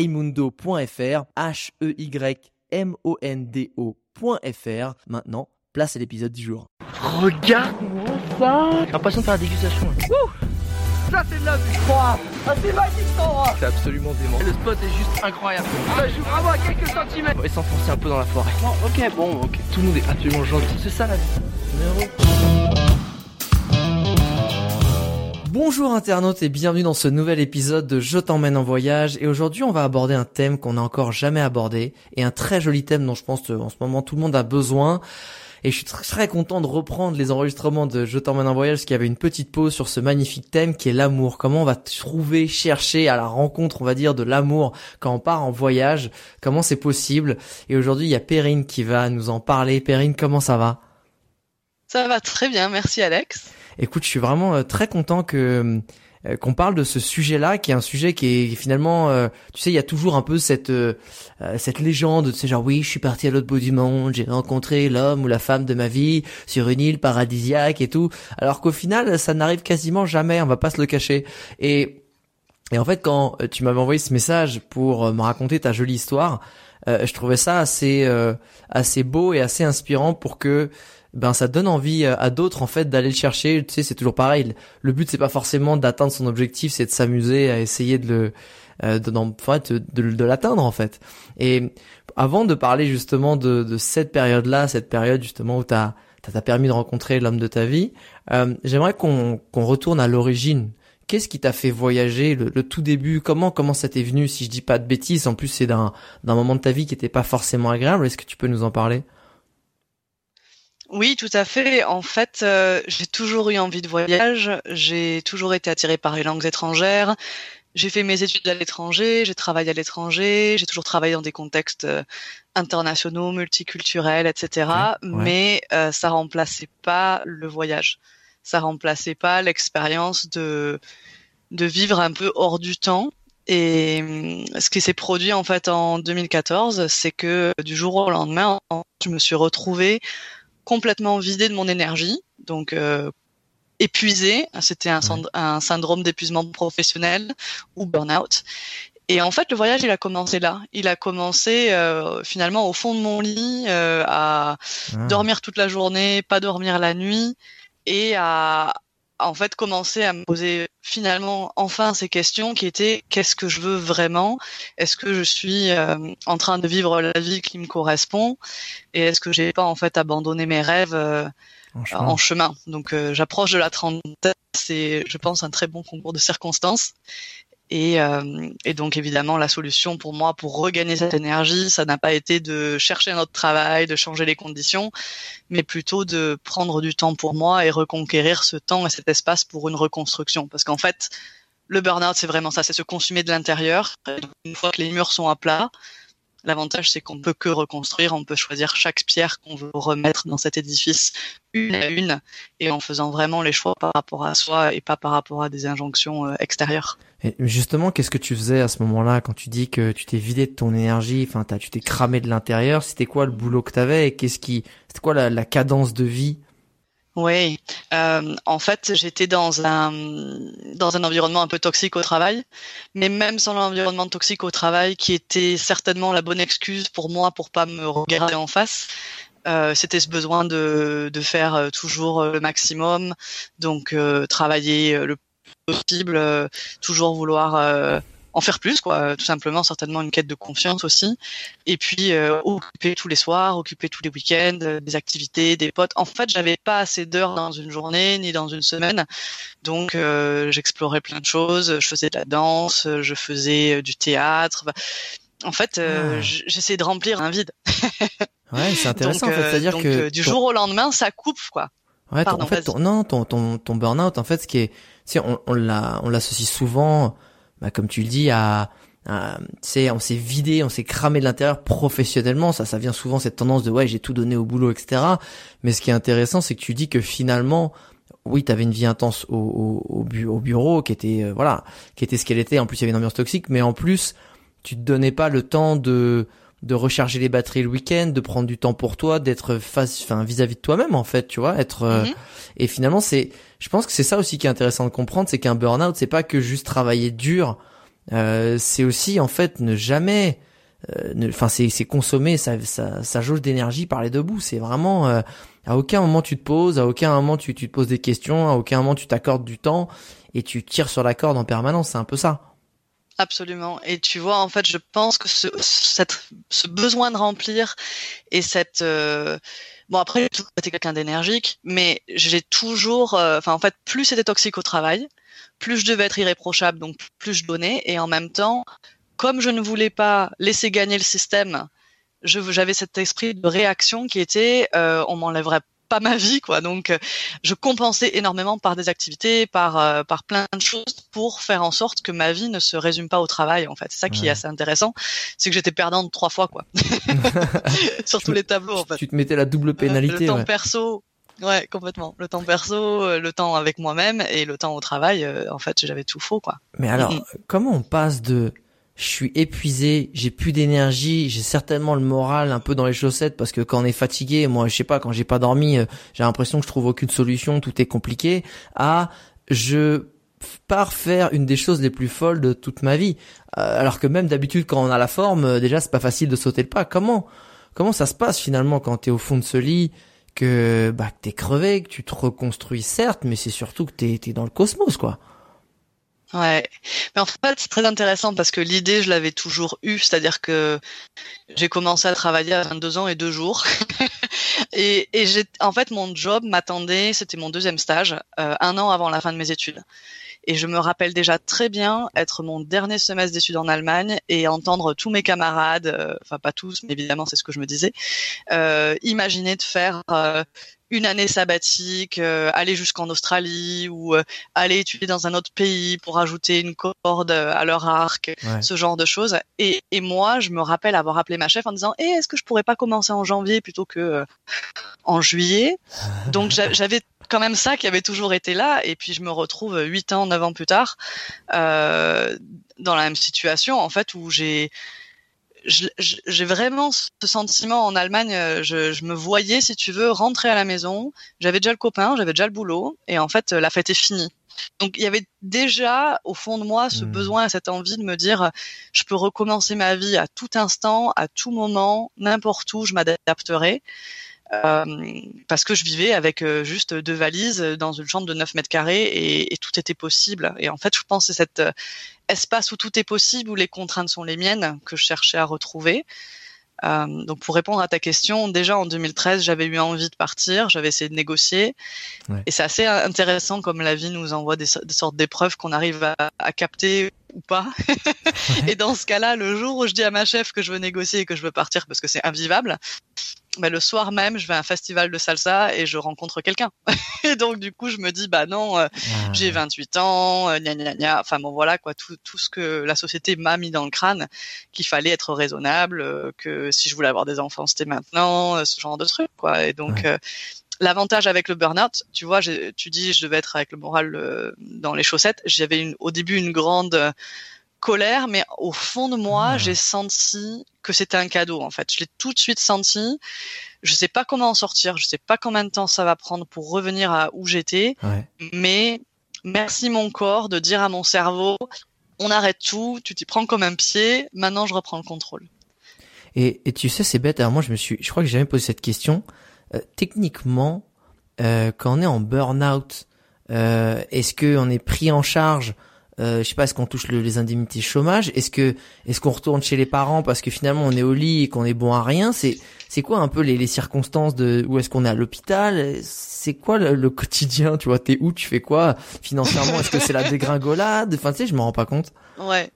heymundo.fr, H-E-Y-M-O-N-D-O.fr. Maintenant, place à l'épisode du jour. Regarde-moi ça J'ai l'impression de faire la dégustation. Wouh ça c'est de la vue Ah c'est magique cet endroit C'est absolument dément. Le spot est juste incroyable. Ça joue vraiment à quelques centimètres. On va s'enfoncer un peu dans la forêt. ok bon ok. Tout le monde est absolument gentil. C'est ça la vie. Bonjour internautes et bienvenue dans ce nouvel épisode de Je t'emmène en voyage et aujourd'hui on va aborder un thème qu'on n'a encore jamais abordé et un très joli thème dont je pense que en ce moment tout le monde a besoin et je suis très, content de reprendre les enregistrements de Je t'emmène en voyage parce qu'il y avait une petite pause sur ce magnifique thème qui est l'amour. Comment on va trouver, chercher à la rencontre, on va dire, de l'amour quand on part en voyage? Comment c'est possible? Et aujourd'hui, il y a Perrine qui va nous en parler. Perrine, comment ça va? Ça va très bien, merci Alex. Écoute, je suis vraiment euh, très content que euh, qu'on parle de ce sujet-là, qui est un sujet qui est finalement, euh, tu sais, il y a toujours un peu cette cette légende, tu sais, genre oui, je suis parti à l'autre bout du monde, j'ai rencontré l'homme ou la femme de ma vie sur une île paradisiaque et tout, alors qu'au final, ça n'arrive quasiment jamais, on va pas se le cacher. Et et en fait, quand tu m'avais envoyé ce message pour me raconter ta jolie histoire, je trouvais ça assez assez beau et assez inspirant pour que ben ça donne envie euh, à d'autres en fait d'aller le chercher. Tu sais, c'est toujours pareil. Le but c'est pas forcément d'atteindre son objectif, c'est de s'amuser à essayer de le euh, de, de, de, l'atteindre en fait. Et avant de parler justement de, de cette période-là, cette période justement où t'as t'as permis de rencontrer l'homme de ta vie, euh, j'aimerais qu'on qu'on retourne à l'origine. Qu'est-ce qui t'a fait voyager le, le, tout début? Comment comment ça t'est venu Si je dis pas de bêtises, en plus c'est d'un d'un moment de ta vie qui était pas forcément agréable. Est-ce que tu peux nous en parler? Oui, tout à fait. En fait, euh, j'ai toujours eu envie de voyage. J'ai toujours été attirée par les langues étrangères. J'ai fait mes études à l'étranger, j'ai travaillé à l'étranger, j'ai toujours travaillé dans des contextes euh, internationaux, multiculturels, etc. Mais euh, ça remplaçait pas le voyage. Ça remplaçait pas l'expérience de de vivre un peu hors du temps. Et ce qui s'est produit en fait en 2014, c'est que du jour au lendemain, je me suis retrouvée complètement vidé de mon énergie, donc euh, épuisé. C'était un, un, syndrome d'épuisement professionnel ou burn-out. Et en fait, le voyage, il a commencé là. Il a commencé euh, finalement au fond de mon lit, euh, à ah. dormir toute la journée, pas dormir la nuit, et à, en fait commencer à me poser finalement enfin ces questions qui étaient qu'est-ce que je veux vraiment? Est-ce que je suis euh, en train de vivre la vie qui me correspond? Et est-ce que j'ai pas en fait abandonné mes rêves euh, en, chemin. Donc euh, j'approche de la trentaine, c'est je pense un très bon concours de circonstances. Et, euh, et, donc évidemment, la solution pour moi pour regagner cette énergie, ça n'a pas été de chercher un autre travail, de changer les conditions, mais plutôt de prendre du temps pour moi et reconquérir ce temps et cet espace pour une reconstruction. Parce qu'en fait, le burn-out, c'est vraiment ça, c'est se consumer de l'intérieur. Une fois que les murs sont à plat, L'avantage, c'est qu'on peut que reconstruire, on peut choisir chaque pierre qu'on veut remettre dans cet édifice une à une, et en faisant vraiment les choix par rapport à soi et pas par rapport à des injonctions euh, extérieures. Et justement, qu'est-ce que tu faisais à ce moment-là quand tu dis que tu t'es vidé de ton énergie, enfin, tu t'es cramé de l'intérieur C'était quoi le boulot que t'avais et qu'est-ce qui, c'était quoi la cadence de vie oui, euh, en fait, j'étais dans un dans un environnement un peu toxique au travail, mais même sans l'environnement toxique au travail, qui était certainement la bonne excuse pour moi pour pas me regarder en face, euh, c'était ce besoin de de faire euh, toujours le maximum, donc travailler le plus possible, toujours vouloir en faire plus, quoi. Tout simplement, certainement une quête de confiance aussi. Et puis euh, occuper tous les soirs, occuper tous les week-ends, euh, des activités, des potes. En fait, j'avais pas assez d'heures dans une journée ni dans une semaine, donc euh, j'explorais plein de choses. Je faisais de la danse, je faisais du théâtre. En fait, ah. j'essayais de remplir un vide. ouais, c'est intéressant. en fait. C'est-à-dire que du jour au lendemain, ça coupe, quoi. Ouais, en fait, ton, non, ton, ton, ton burn-out, en fait, ce qui est, si on, on l'a, on l'associe souvent bah, comme tu le dis, à, c'est on s'est vidé, on s'est cramé de l'intérieur professionnellement. Ça, ça vient souvent cette tendance de ouais, j'ai tout donné au boulot, etc. Mais ce qui est intéressant, c'est que tu dis que finalement, oui, tu avais une vie intense au, bureau, qui était euh, voilà, qui était ce qu'elle était. En plus, il y avait une ambiance toxique, mais en plus, tu te donnais pas le temps de de recharger les batteries le week-end, de prendre du temps pour toi, d'être face, enfin vis-à-vis de toi-même en fait, tu vois, être euh, mhm. et finalement c'est, je pense que c'est ça aussi qui est intéressant de comprendre, c'est qu'un burn-out c'est pas que juste travailler dur. Euh, c'est aussi en fait ne jamais euh, enfin c'est c'est consommer sa, sa, sa jauge d'énergie par les deux bouts. C'est vraiment euh, à aucun moment tu te poses à aucun moment tu, tu te poses des questions à aucun moment tu t'accordes du temps et tu tires sur la corde en permanence. C'est un peu ça Absolument. Et tu vois, en fait, je pense que ce, besoin de remplir et cette bon après j'ai toujours été quelqu'un d'énergique, mais j'ai toujours, enfin en fait, plus c'était toxique au travail, plus je devais être irréprochable, donc plus je donnais. Et en même temps, comme je ne voulais pas laisser gagner le système, j'avais cet esprit de réaction qui était euh, on m'enlèverait pas ma vie quoi. Donc euh, je compensais énormément par des activités par euh, par plein de choses pour faire en sorte que ma vie ne se résume pas au travail en fait. C'est ça qui est assez intéressant c'est que j'étais perdante trois fois quoi. Sur tous les tableaux en fait. tu te mettais la double pénalité le temps perso Ouais, complètement. Le temps perso, euh, le temps avec moi-même et le temps au travail, euh, en fait, j'avais tout faux, quoi. Mais alors, comment on passe de je suis épuisé, j'ai plus d'énergie, j'ai certainement le moral un peu dans les chaussettes parce que quand on est fatigué, moi je sais pas, quand j'ai pas dormi, euh, j'ai l'impression que je trouve aucune solution, tout est compliqué, à je pars faire une des choses les plus folles de toute ma vie. alors que même d'habitude quand on a la forme, déjà c'est pas facile de sauter le pas. Comment comment ça se passe finalement quand t'es au fond de ce lit que bah que t'es crevé, que tu te reconstruis certes, mais c'est surtout que t'es es dans le cosmos quoi. Ouais, mais en fait c'est très intéressant parce que l'idée je l'avais toujours eue, c'est-à-dire que j'ai commencé à travailler à 22 ans et deux jours, et, et j'ai en fait mon job m'attendait, c'était mon deuxième stage, euh, un an avant la fin de mes études. Et je me rappelle déjà très bien être mon dernier semestre d'études en Allemagne et entendre tous mes camarades, euh, enfin pas tous, mais évidemment c'est ce que je me disais, euh, imaginer de faire euh, une année sabbatique, euh, aller jusqu'en Australie ou aller étudier dans un autre pays pour ajouter une corde à leur arc, ce genre de choses. Et, et, moi, je me rappelle avoir appelé ma chef en disant eh, est-ce que je pourrais pas commencer en janvier plutôt que en juillet? Donc j'avais quand même ça qui avait toujours été là. Et puis je me retrouve huit ans, neuf ans plus tard euh, dans la même situation en fait où j'ai j'ai vraiment ce sentiment en Allemagne. Euh, je, je, me voyais, si tu veux, rentrer à la maison. J'avais déjà le copain, j'avais déjà le boulot, et en fait, la fête est finie. Donc il y avait déjà au fond de moi ce mmh. besoin, cette envie de me dire je peux recommencer ma vie à tout instant, à tout moment, n'importe où, je m'adapterai. Euh, parce que je vivais avec euh, juste deux valises dans une chambre de 9 mètres carrés et, et tout était possible. Et en fait, je pense que c'est cet euh, espace où tout est possible, où les contraintes sont les miennes, que je cherchais à retrouver. Euh, donc pour répondre à ta question, déjà en 2013, j'avais eu envie de partir, j'avais essayé de négocier, ouais. et c'est assez intéressant comme la vie nous envoie des, des sortes d'épreuves qu'on arrive à, à, capter ou pas. et dans ce cas-là, le jour où je dis à ma chef que je veux négocier et que je veux partir parce que c'est invivable, bah, le soir même, je vais à un festival de salsa et je rencontre quelqu'un. et donc, du coup, je me dis, bah non, euh, ah. j'ai 28 ans, euh, gna, gna, gna. Enfin, bon, voilà, quoi, tout, tout ce que la société m'a mis dans le crâne, qu'il fallait être raisonnable, euh, que si je voulais avoir des enfants, c'était maintenant, euh, ce genre de trucs, quoi. Et donc, ouais. L'avantage avec le burn-out, tu vois, tu dis je devais être avec le moral dans les chaussettes. J'avais au début une grande colère, mais au fond de moi, j'ai senti que c'était un cadeau en fait. Je l'ai tout de suite senti. Je sais pas comment en sortir, je sais pas combien de temps ça va prendre pour revenir à où j'étais, ouais. mais merci mon corps de dire à mon cerveau, on arrête tout, tu t'y prends comme un pied, maintenant je reprends le contrôle. Et, et tu sais, c'est bête. Alors moi, je me suis, je crois que j'ai jamais posé cette question. Euh, techniquement, euh, quand on est en burn-out, euh, est-ce que on est pris en charge euh, je sais pas, est-ce qu'on touche le, les indemnités chômage Est-ce que est-ce qu'on retourne chez les parents parce que finalement on est au lit et qu'on est bon à rien C'est c'est quoi un peu les, les circonstances de où est-ce qu'on est à l'hôpital C'est quoi le, le, quotidien Tu vois, t'es où Tu fais quoi financièrement Est-ce que c'est la dégringolade Enfin, tu sais, je me rends pas compte. Ouais.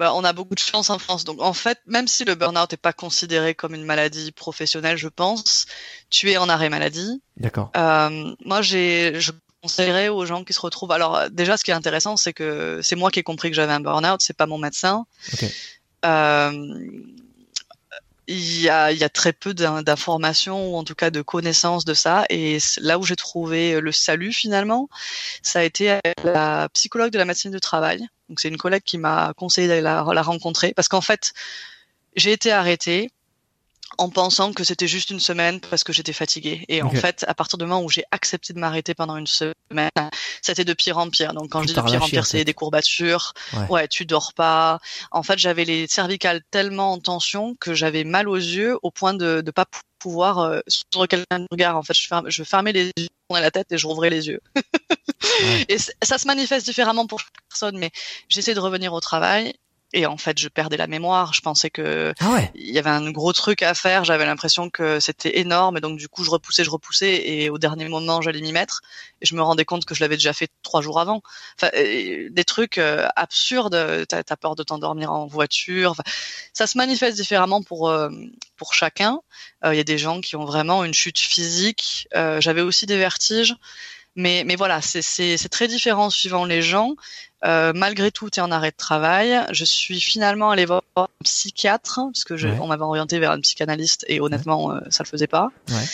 Bah, on a beaucoup de chance en France. Donc, en fait, même si le burn-out n'est pas considéré comme une maladie professionnelle, je pense, tu es en arrêt maladie. D'accord. Euh, moi, j'ai, je conseillerais aux gens qui se retrouvent. Alors déjà, ce qui est intéressant, c'est que c'est moi qui ai compris que j'avais un burn-out, c'est pas mon médecin. Euh, il y a, très peu d'informations ou en tout cas de connaissances de ça. Et là où j'ai trouvé le salut finalement, ça a été la psychologue de la médecine du travail. Donc c'est une collègue qui m'a conseillé d'aller la, la rencontrer parce qu'en fait, j'ai été arrêtée en pensant que c'était juste une semaine parce que j'étais fatiguée. Et en fait, à partir du moment où j'ai accepté de m'arrêter pendant une semaine, c'était de pire en pire. Donc quand je dis de pire en pire, c'est des courbatures. Ouais. tu dors pas. En fait, j'avais les cervicales tellement en tension que j'avais mal aux yeux au point de ne pas pouvoir euh, sur quelqu'un de regard. En fait, je, fermais les yeux, je la tête et je rouvrais les yeux. Et ça se manifeste différemment pour chaque personne, mais j'essaie de revenir au travail et en fait je perdais la mémoire. Je pensais que ah il y avait un gros truc à faire. J'avais l'impression que c'était énorme. Et donc du coup je repoussais je repoussais. Et au dernier moment j'allais m'y mettre. Et je me rendais compte que je l'avais déjà fait trois jours avant. Enfin des trucs euh, absurdes. T'as as peur de t'endormir en voiture. Enfin, ça se manifeste différemment pour euh, pour chacun. Euh, il y a des gens qui ont vraiment une chute physique. J'avais aussi des vertiges mais, mais voilà, c'est très différent suivant les gens. Euh, malgré tout, tu es en arrêt de travail. Je suis finalement allée voir un psychiatre, parce que je, on m'avait orienté vers un psychanalyste et honnêtement, euh, ça le faisait pas. Ouais.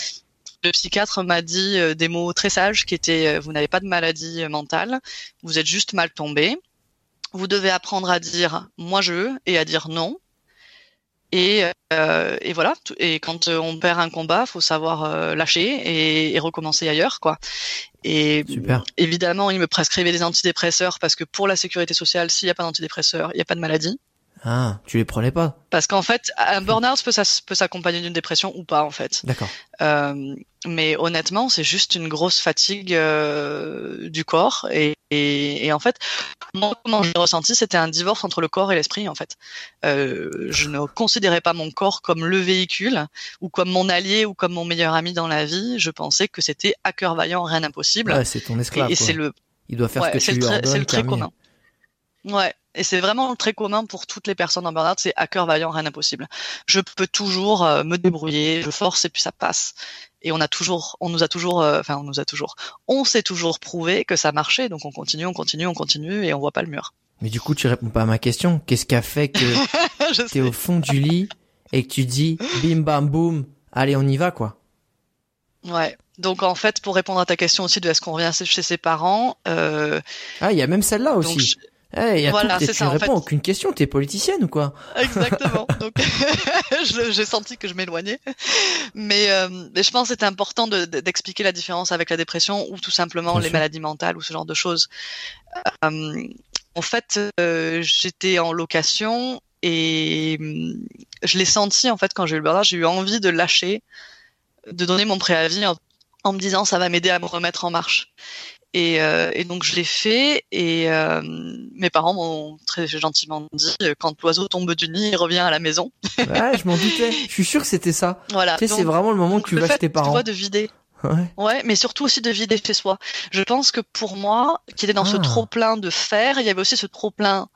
Le psychiatre m'a dit euh, des mots très sages qui étaient vous n'avez pas de maladie mentale, vous êtes juste mal tombé. Vous devez apprendre à dire moi je et à dire non. Et, euh, et, voilà. Et quand on perd un combat, faut savoir euh, lâcher et, et, recommencer ailleurs, quoi. Et Super. évidemment, il me prescrivait des antidépresseurs parce que pour la sécurité sociale, s'il n'y a pas d'antidépresseurs, il n'y a pas de maladie. Ah, tu les prenais pas Parce qu'en fait, un burn-out peut, peut s'accompagner d'une dépression ou pas, en fait. D'accord. Euh, mais honnêtement, c'est juste une grosse fatigue euh, du corps. Et, et, et, en fait, moi, comment j'ai ressenti, c'était un divorce entre le corps et l'esprit, en fait. Euh, je ne considérais pas mon corps comme le véhicule, ou comme mon allié, ou comme mon meilleur ami dans la vie. Je pensais que c'était à cœur vaillant, rien d'impossible. Ouais, c'est ton esclave. Et, c'est le... Il doit faire ouais, ce que tu lui ordonnes. C'est le très commun. Ouais, et c'est vraiment très commun pour toutes les personnes en burn-out, c'est à cœur vaillant, rien d'impossible. Je peux toujours euh, me débrouiller, je force et puis ça passe. Et on a toujours, on nous a toujours, euh, enfin on nous a toujours, on s'est toujours prouvé que ça marchait, donc on continue, on continue, on continue et on voit pas le mur. Mais du coup, tu réponds pas à ma question. Qu'est-ce qui a fait que t'es au fond du lit et que tu dis bim bam boum, allez on y va quoi? Ouais. Donc en fait, pour répondre à ta question aussi de est-ce qu'on revient chez ses parents. Euh, ah, il y a même celle-là aussi. Je... Hey, y a voilà, tu ça, réponds en fait. aucune question, t'es politicienne ou quoi? Exactement. Donc j'ai senti que je m'éloignais, mais, euh, mais, je pense que c'était important d'expliquer de, la différence avec la dépression ou tout simplement Bien les sûr. maladies mentales ou ce genre de choses. Euh, en fait, euh, j'étais en location et je l'ai senti en fait quand j'ai eu le burn j'ai eu envie de lâcher, de donner mon préavis en, en me disant ça va m'aider à me remettre en marche. Et, euh, et, donc je l'ai fait et euh, mes parents m'ont très gentiment dit euh, quand l'oiseau tombe du nid, il revient à la maison. ouais, je m'en doutais. Je suis sûr que c'était ça. Voilà. Tu sais, c'est vraiment le moment que tu vas chez tes parents. Tu vois, de vider. Ouais. ouais, mais surtout aussi de vider chez soi. Je pense que pour moi, qui était dans ah. ce trop plein de faire, il y avait aussi ce trop plein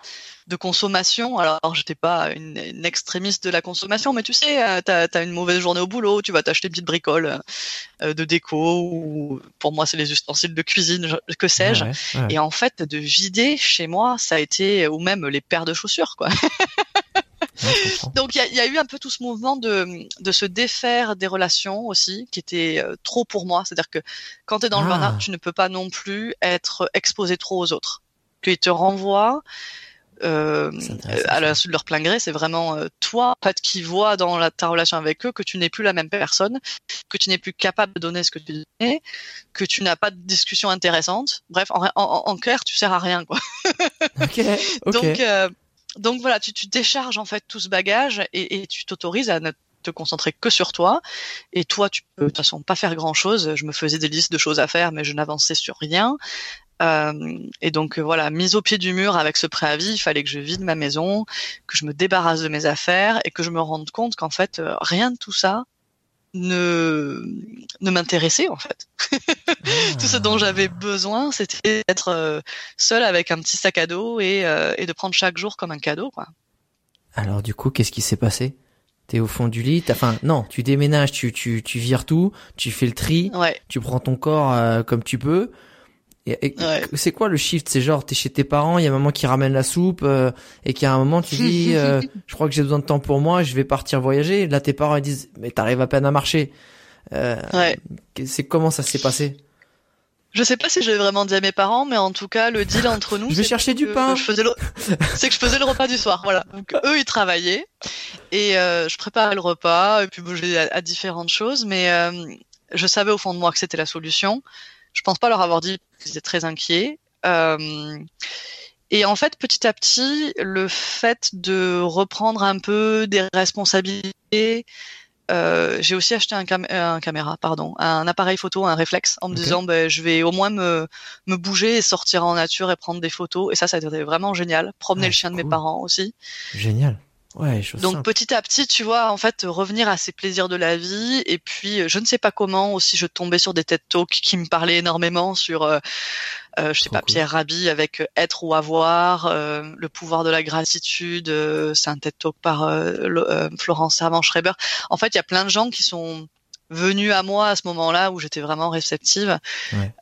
de consommation. Alors, j'étais pas une, une, extrémiste de la consommation, mais tu sais, euh, t'as as une mauvaise journée au boulot, tu vas t'acheter une petite bricole euh, de déco, ou pour moi, c'est les ustensiles de cuisine, que sais-je. Ouais, ouais. Et en fait, de vider chez moi, ça a été, ou même les paires de chaussures, quoi. Donc il y a, y a, eu un peu tout ce mouvement de, de se défaire des relations aussi, qui était euh, trop pour moi. C'est-à-dire que quand tu es dans Ah. le burn-out, tu ne peux pas non plus être exposé trop aux autres. Qu'ils te renvoient euh, à la suite de leur plein gré, c'est vraiment euh, toi en fait, qui vois dans la, ta relation avec eux que tu n'es plus la même personne, que tu n'es plus capable de donner ce que tu donnais, que tu n'as pas de discussion intéressante. Bref, en, en, en clair, tu sers à rien quoi. okay, okay. Donc euh, donc voilà, tu, tu décharges en fait tout ce bagage et, et tu t'autorises à ne te concentrer que sur toi. Et toi, tu peux de toute façon pas faire grand chose. Je me faisais des listes de choses à faire, mais je n'avançais sur rien. Euh, et donc voilà, mise au pied du mur avec ce préavis, il fallait que je vide ma maison, que je me débarrasse de mes affaires et que je me rende compte qu'en fait euh, rien de tout ça ne ne m'intéressait en fait. ah. tout ce dont j'avais besoin, c'était d'être euh, seule avec un petit sac à dos et, euh, et de prendre chaque jour comme un cadeau quoi. Alors du coup, qu'est-ce qui s'est passé? T'es au fond du lit, enfin non, tu déménages, tu tu tu vires tout, tu fais le tri, ouais. tu prends ton corps euh, comme tu peux. C'est quoi le shift? C'est genre t'es chez tes parents, il y a maman qui ramène la soupe euh, et qu'à un moment tu dis euh, je crois que j'ai besoin de temps pour moi, je vais partir voyager. Là tes parents ils disent mais t'arrives à peine à marcher. Euh, ouais. C'est comment ça s'est passé? Je sais pas si je vais vraiment dit à mes parents, mais en tout cas, le deal entre nous. je chercher du pain. Je faisais le... c'est que je faisais le repas du soir, voilà. Donc eux, ils travaillaient et euh, je préparais le repas et puis bouger à, à, différentes choses, mais euh, je savais au fond de moi que c'était la solution. Je pense pas leur avoir dit qu'ils étaient très inquiets. Euh, et en fait, petit à petit, le fait de reprendre un peu des responsabilités, euh, j'ai aussi acheté un, un, caméra, pardon, un appareil photo, un réflexe, en me disant, ben, je vais au moins me, me bouger et sortir en nature et prendre des photos. Et ça, ça a été vraiment génial. Promener le chien de mes parents aussi. Génial. Ouais, Donc petit à petit, tu vois, en fait, revenir à ces plaisirs de la vie. Et puis, je ne sais pas comment aussi, je tombais sur des TED Talks qui me parlaient énormément sur, euh, euh je sais pas, Pierre Rabhi avec euh, être ou avoir, euh, le pouvoir de la gratitude. c'est un TED Talk par Florence Servan-Schreiber. En fait, il y a plein de gens qui sont venu à moi à ce moment-là où j'étais vraiment réceptive.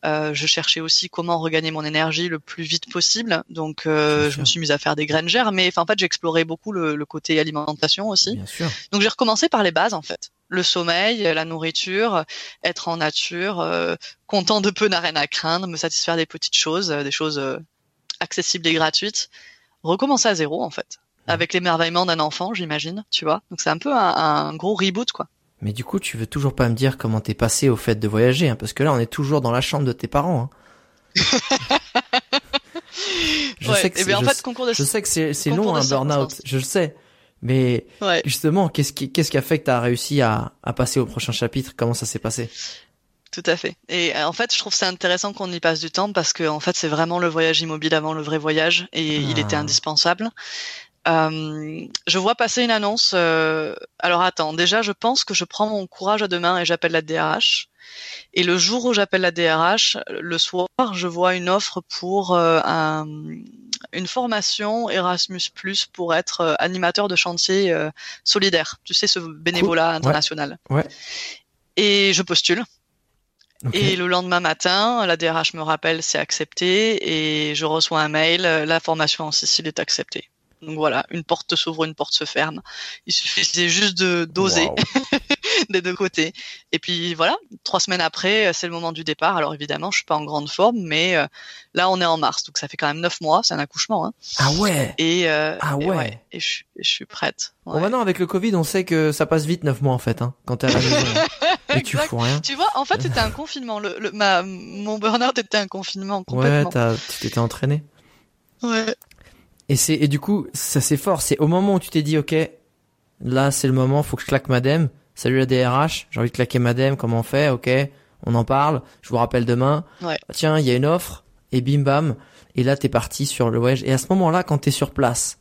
Euh, je cherchais aussi comment regagner mon énergie le plus vite possible. Donc, euh, je me suis mise à faire des graines germes. Mais en fait, j'explorais beaucoup le, le, côté alimentation aussi. Bien sûr. Donc, j'ai recommencé par les bases en fait. Le sommeil, la nourriture, être en nature, euh, content de peu n'a rien à craindre, me satisfaire des petites choses, des choses euh, accessibles et gratuites. Recommencer à zéro en fait, avec l'émerveillement d'un enfant, j'imagine, tu vois. Donc c'est un peu un, un gros reboot quoi. Mais du coup, tu veux toujours pas me dire comment t'es passé au fait de voyager, hein, parce que là, on est toujours dans la chambre de tes parents. Hein. je, sais que en fait, concours de... je sais que c'est long un burn-out, je le sais. Mais justement, qu'est-ce qui, qu'est-ce qui a fait que tu as réussi à, à passer au prochain chapitre? Comment ça s'est passé? Tout à fait. Et euh, en fait, je trouve c'est intéressant qu'on y passe du temps parce que en fait, c'est vraiment le voyage immobile avant le vrai voyage et il était ah. indispensable. Euh, je vois passer une annonce. Euh, alors attends, déjà, je pense que je prends mon courage à deux mains et j'appelle la DRH. Et le jour où j'appelle la DRH, le soir, je vois une offre pour euh, un, une formation Erasmus pour être animateur de chantier solidaire. Tu sais, ce bénévolat international. Ouais. Et je postule. Et le lendemain matin, la DRH me rappelle c'est accepté et je reçois un mail, la formation en Sicile est acceptée. Donc voilà, une porte s'ouvre, une porte se ferme. Il suffisait juste de d'oser des deux côtés. Et puis voilà, trois semaines après, c'est le moment du départ. Alors évidemment, je suis pas en grande forme, mais euh, là on est en mars, donc ça fait quand même neuf mois, c'est un accouchement. Hein. Ah ouais. Et euh, ah ouais. Et, je, je, suis prête. Ouais. Bon maintenant avec le Covid, on sait que ça passe vite neuf mois en fait, hein, quand t'es à la maison. et tu fous rien. Tu vois, en fait c'était un confinement. Le, le ma, mon burn-out était un confinement complètement. Ouais, tu t'étais entraîné. Ouais. Et c'est et du coup, ça c'est fort. C'est au moment où tu t'es dit, ok, là c'est le moment, faut que je claque madame. Salut la DRH, j'ai envie de claquer madame. Comment on fait? Ok, on en parle. Je vous rappelle demain. Ouais. Tiens, il y a une offre et bim bam. Et là t'es parti sur le voyage. Et à ce moment-là, quand t'es sur place,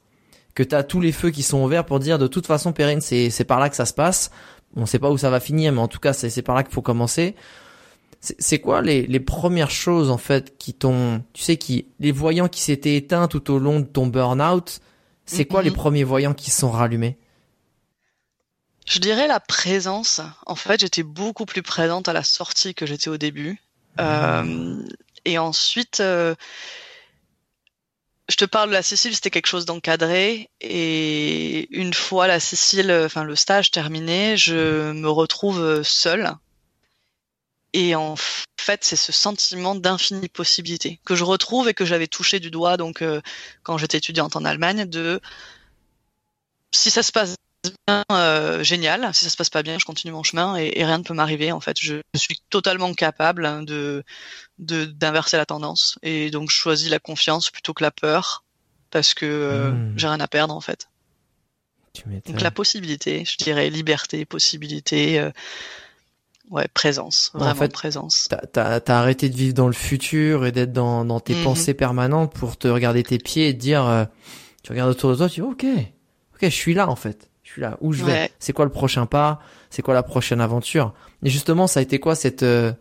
que t'as tous les feux qui sont ouverts pour dire de toute façon, Perrine, c'est c'est par là que ça se passe. On sait pas où ça va finir, mais en tout cas, c'est c'est par là qu'il faut commencer. C'est quoi les, les, premières choses en fait qui t'ont, tu sais, qui les voyants qui s'étaient éteints tout au long de ton burn-out, c'est quoi les mm-hmm. premiers voyants qui se sont rallumés? Je dirais la présence. En fait, j'étais beaucoup plus présente à la sortie que j'étais au début. Euh, et ensuite, euh, je te parle de la Sicile, c'était quelque chose d'encadré. Et une fois la Sicile, enfin le stage terminé, je me retrouve seule et en fait, c'est ce sentiment d'infinie possibilité que je retrouve et que j'avais touché du doigt donc euh, quand j'étais étudiante en Allemagne de si ça se passe bien, euh, génial. Si ça se passe pas bien, je continue mon chemin et, rien ne peut m'arriver. En fait, je, suis totalement capable de d'inverser la tendance et donc je choisis la confiance plutôt que la peur parce que euh, hmm. j'ai rien à perdre en fait. donc la possibilité, je dirais liberté, possibilité ouais, présence, vraiment en fait, présence. T'as as, arrêté de vivre dans le futur et d'être dans, dans tes mhm. pensées permanentes pour te regarder tes pieds et te dire, euh, tu regardes autour de toi, tu dis, ok, ok, je suis là en fait, je suis là, où je vais, c'est quoi le prochain pas, c'est quoi la prochaine aventure? Et justement, ça a été quoi cette euh,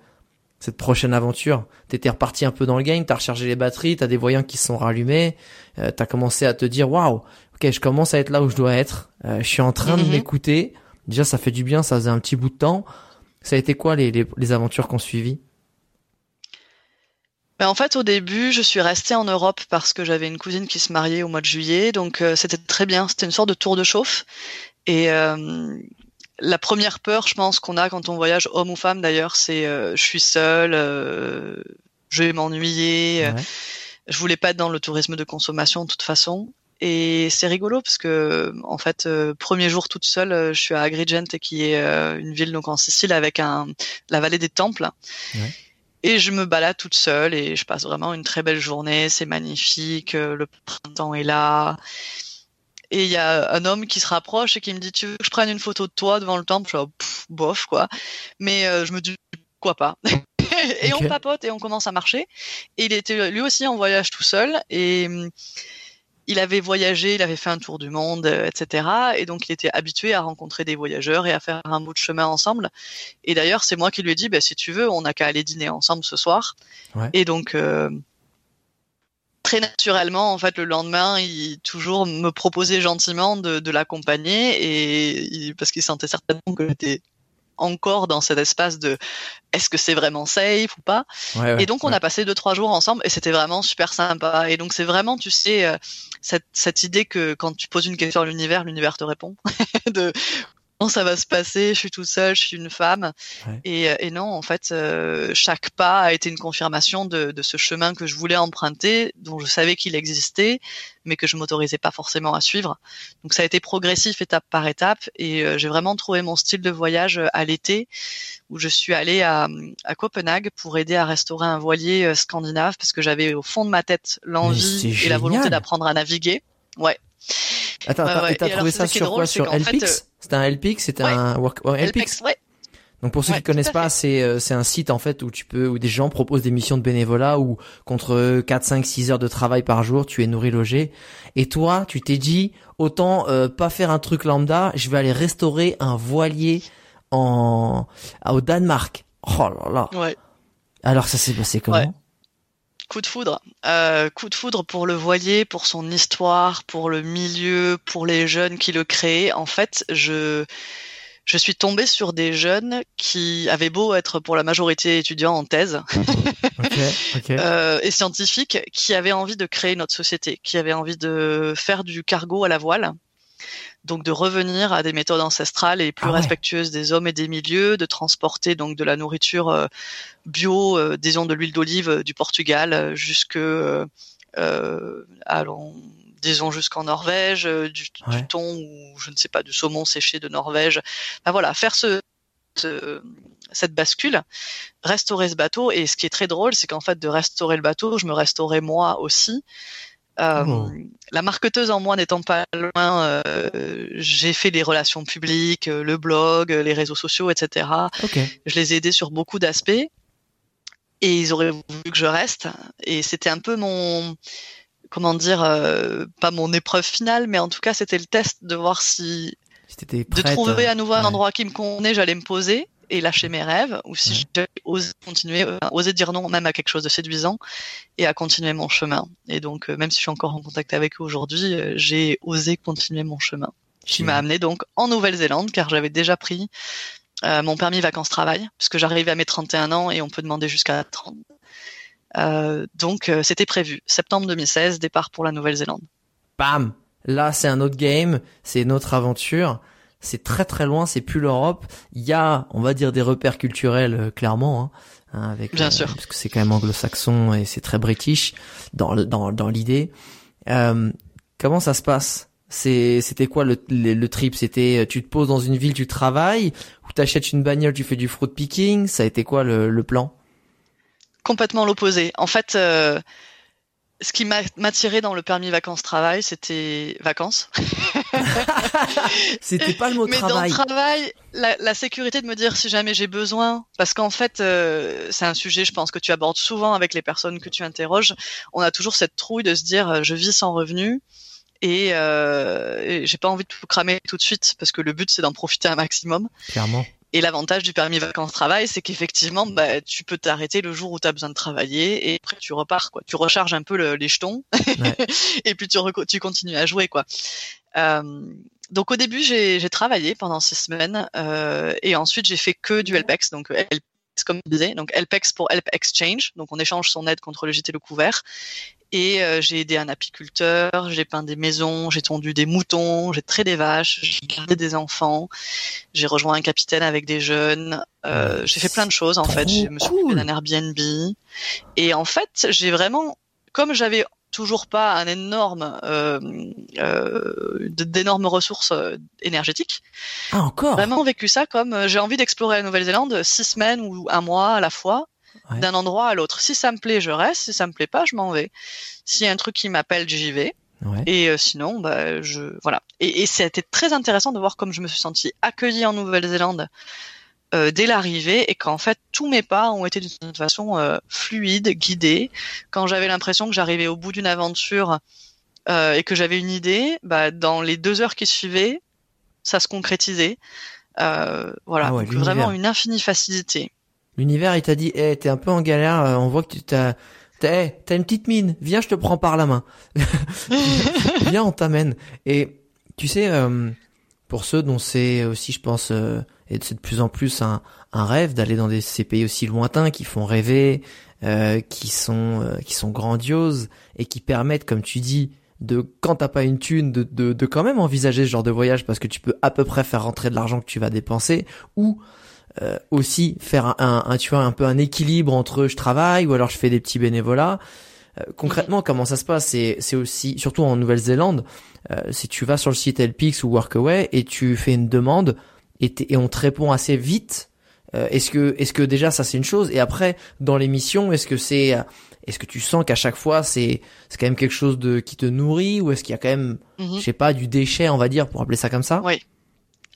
cette prochaine aventure? T'étais reparti un peu dans le game, t'as rechargé les batteries, t'as des voyants qui se sont rallumés, euh, t'as commencé à te dire, waouh, ok, je commence à être là où je dois être, euh, je suis en train de mhm. m'écouter. Déjà, ça fait du bien, ça faisait un petit bout de temps. Ça a été quoi les, les, les aventures qu'on suivit ben, en fait, au début, je suis restée en Europe parce que j'avais une cousine qui se mariait au mois de juillet, donc euh, c'était très bien. C'était une sorte de tour de chauffe. Et euh, la première peur, je pense, qu'on a quand on voyage, homme ou femme d'ailleurs, c'est euh, je suis seule, je vais m'ennuyer. Je voulais pas être dans le tourisme de consommation de toute façon. Et c'est rigolo parce que en fait, premier jour toute seule, je suis à Agrigent, qui est une ville donc en Sicile avec un la vallée des temples. Ouais. Et je me balade toute seule et je passe vraiment une très belle journée. C'est magnifique, euh, le printemps est là. Et il y a un homme qui se rapproche et qui me dit Tu veux que je prenne une photo de toi devant le temple? Je suis bof, quoi. Mais euh, je me dis Pourquoi pas? Et on papote et on commence à marcher. Et il était lui aussi en voyage tout seul. Et il avait voyagé, il avait fait un tour du monde, euh, etc. Et donc il était habitué à rencontrer des voyageurs et à faire un bout de chemin ensemble. Et d'ailleurs, c'est moi qui lui ai dit, bah, si tu veux, on n'a qu'à aller dîner ensemble ce soir. Et donc euh, très naturellement, en fait, le lendemain, il toujours me proposait gentiment de, de l'accompagner et parce qu'il sentait certainement que j'étais encore dans cet espace de est-ce que c'est vraiment safe ou pas. Et donc on a passé deux trois jours ensemble et c'était vraiment super sympa. Et donc c'est vraiment tu sais euh, cette, cette idée que quand tu poses une question à l'univers l'univers te répond. De comment ça va se passer, je suis tout seul, je suis une femme. Et, et, non, en fait, euh, chaque pas a été une confirmation de, de, ce chemin que je voulais emprunter, dont je savais qu'il existait, mais que je m'autorisais pas forcément à suivre. Donc ça a été progressif étape par étape, et euh, j'ai vraiment trouvé mon style de voyage euh, à l'été, où je suis allée à, à, Copenhague pour aider à restaurer un voilier scandinave, parce que j'avais au fond de ma tête l'envie et la volonté d'apprendre à naviguer. Ouais. Attends, attends, et t'as trouvé ça sur quoi Sur LPX c'était un LPX, c'était un work LPX. Ouais. Donc pour ceux qui connaissent pas, c'est euh, c'est un site en fait où tu peux où des gens proposent des missions de bénévolat où contre 4 5 6 heures de travail par jour, tu es nourri logé et toi, tu t'es dit autant euh, pas faire un truc lambda, je vais aller restaurer un voilier en au Danemark. Oh là là. Ouais. Alors ça s'est passé comment Coup de foudre. Euh, coup de foudre pour le voilier, pour son histoire, pour le milieu, pour les jeunes qui le créaient. En fait, je, je suis tombée sur des jeunes qui avaient beau être pour la majorité étudiants en thèse euh, et scientifiques, qui avaient envie de créer notre société, qui avaient envie de faire du cargo à la voile donc de revenir à des méthodes ancestrales et plus ah respectueuses des hommes et des milieux, de transporter donc de la nourriture euh, bio, euh, disons de l'huile d'olive euh, du Portugal jusque allons disons jusqu'en Norvège, du, thon ou je ne sais pas du saumon séché de Norvège. Ben voilà, faire ce, cette bascule, restaurer ce bateau. Et ce qui est très drôle, c'est qu'en fait, de restaurer le bateau, je me restaurais moi aussi. Euh, oh. La marketeuse en moi n'étant pas loin, euh, j'ai fait les relations publiques, euh, le blog, les réseaux sociaux, etc. Je les ai aidés sur beaucoup d'aspects et ils auraient voulu que je reste. Et c'était un peu mon, comment dire, pas mon épreuve finale, mais en tout cas c'était le test de voir si de trouver à nouveau un endroit qui me convenait, j'allais me poser et lâcher mes rêves, ou si j'ai osé continuer, euh, oser dire non même à quelque chose de séduisant et à continuer mon chemin. Et donc, euh, même si je suis encore en contact avec eux aujourd'hui, euh, j'ai osé continuer mon chemin, qui m'a amené donc en Nouvelle-Zélande, car j'avais déjà pris mon permis vacances-travail, puisque j'arrivais à mes 31 ans et on peut demander jusqu'à 30. donc, c'était prévu. Septembre 2016, départ pour la Nouvelle-Zélande. Bam Là, c'est un autre game, c'est une autre aventure c'est très très loin, c'est plus l'Europe. Il y a, on va dire, des repères culturels euh, clairement, hein, hein avec bien euh, sûr, parce que c'est quand même anglo-saxon et c'est très british dans dans dans l'idée. Euh, comment ça se passe? C'est c'était quoi le le, trip? C'était euh, tu te poses dans une ville, tu travailles, ou t'achètes une bagnole, tu fais du fruit picking? Ça a été quoi le, le plan? Complètement l'opposé. En fait. Ce qui m'a attiré dans le permis vacances-travail, c'était vacances. c'était pas le mot Mais travail. dans le travail, la, la, sécurité de me dire si jamais j'ai besoin, parce qu'en fait, euh, c'est un sujet, je pense, que tu abordes souvent avec les personnes que tu interroges. On a toujours cette trouille de se dire, euh, je vis sans revenu. Et, euh, et j'ai pas envie de tout cramer tout de suite parce que le but c'est d'en profiter un maximum. Clairement. Et l'avantage du permis vacances-travail, c'est qu'effectivement, bah, tu peux t'arrêter le jour où tu as besoin de travailler et après tu repars, quoi. Tu recharges un peu le, les jetons et puis tu, tu continues à jouer, quoi. Euh, donc au début, j'ai travaillé pendant six semaines euh, et ensuite j'ai fait que du LPEX, donc comme je disais, donc HelpEx pour Help Exchange, donc on échange son aide contre le et le couvert. Et euh, j'ai aidé un apiculteur, j'ai peint des maisons, j'ai tondu des moutons, j'ai traité des vaches, j'ai gardé des enfants, j'ai rejoint un capitaine avec des jeunes, euh, j'ai fait plein de choses en fait. Je me suis occupé d'un Airbnb. Et en fait, j'ai vraiment, comme j'avais toujours pas un énorme euh, euh, d'énormes ressources euh, énergétiques. Ah encore? Vraiment vécu ça comme euh, j'ai envie d'explorer la Nouvelle-Zélande six semaines ou un mois à la fois d'un endroit à l'autre. Si ça me plaît, je reste. Si ça me plaît pas, je m'en vais. S'il y a un truc qui m'appelle, j'y vais. Ouais. Et euh, sinon, bah, je voilà. Et, et c'était très intéressant de voir comme je me suis sentie accueillie en Nouvelle-Zélande euh, dès l'arrivée et qu'en fait tous mes pas ont été d'une façon euh, fluide, guidée. Quand j'avais l'impression que j'arrivais au bout d'une aventure euh, et que j'avais une idée, bah, dans les deux heures qui suivaient, ça se concrétisait. Euh, voilà, ah vraiment une infinie facilité. L'univers, il t'a dit, hey, t'es un peu en galère, euh, on voit que tu t'as, t'as, t'as une petite mine, viens, je te prends par la main. viens, on t'amène. Et tu sais, euh, pour ceux dont c'est aussi, je pense, euh, et c'est de plus en plus un, un rêve d'aller dans des, ces pays aussi lointains qui font rêver, euh, qui sont, qui sont grandioses et qui permettent, comme tu dis, de quand t'as pas une thune, de, de, de quand même envisager ce genre de voyage parce que tu peux à peu près faire rentrer de l'argent que tu vas dépenser ou euh, aussi faire un, un, tu vois un peu un équilibre entre je travaille ou alors je fais des petits bénévolats. Euh, concrètement, comment ça se passe C'est c'est aussi surtout en Nouvelle-Zélande, euh, si tu vas sur le site Helpix ou Workaway et tu fais une demande et, et on te répond assez vite. Euh, est-ce que est-ce que déjà ça c'est une chose? Et après dans l'émission est-ce que c'est est-ce que tu sens qu'à chaque fois c'est c'est quand même quelque chose de qui te nourrit ou est-ce qu'il y a quand même mm-hmm. je sais pas du déchet on va dire pour appeler ça comme ça? Oui.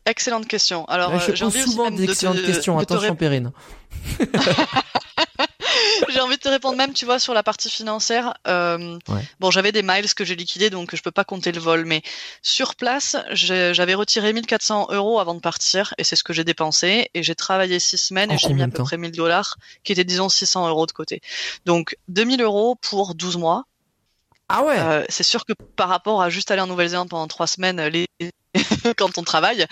Excellente question. Alors, je euh, pose souvent d'excellentes questions. Attention, Périne. j'ai envie de te répondre même, tu vois, sur la partie financière. Euh, ouais. Bon, j'avais des miles que j'ai liquidés, donc je peux pas compter le vol. Mais sur place, j'avais retiré 1400 euros avant de partir, et c'est ce que j'ai dépensé. Et j'ai travaillé six semaines, et j'ai mis à peu près 1000 dollars, qui étaient disons 600 euros de côté. Donc 2000 euros pour 12 mois. Ah ouais. Euh, c'est sûr que par rapport à juste aller en Nouvelle-Zélande pendant trois semaines, les quand on travaille,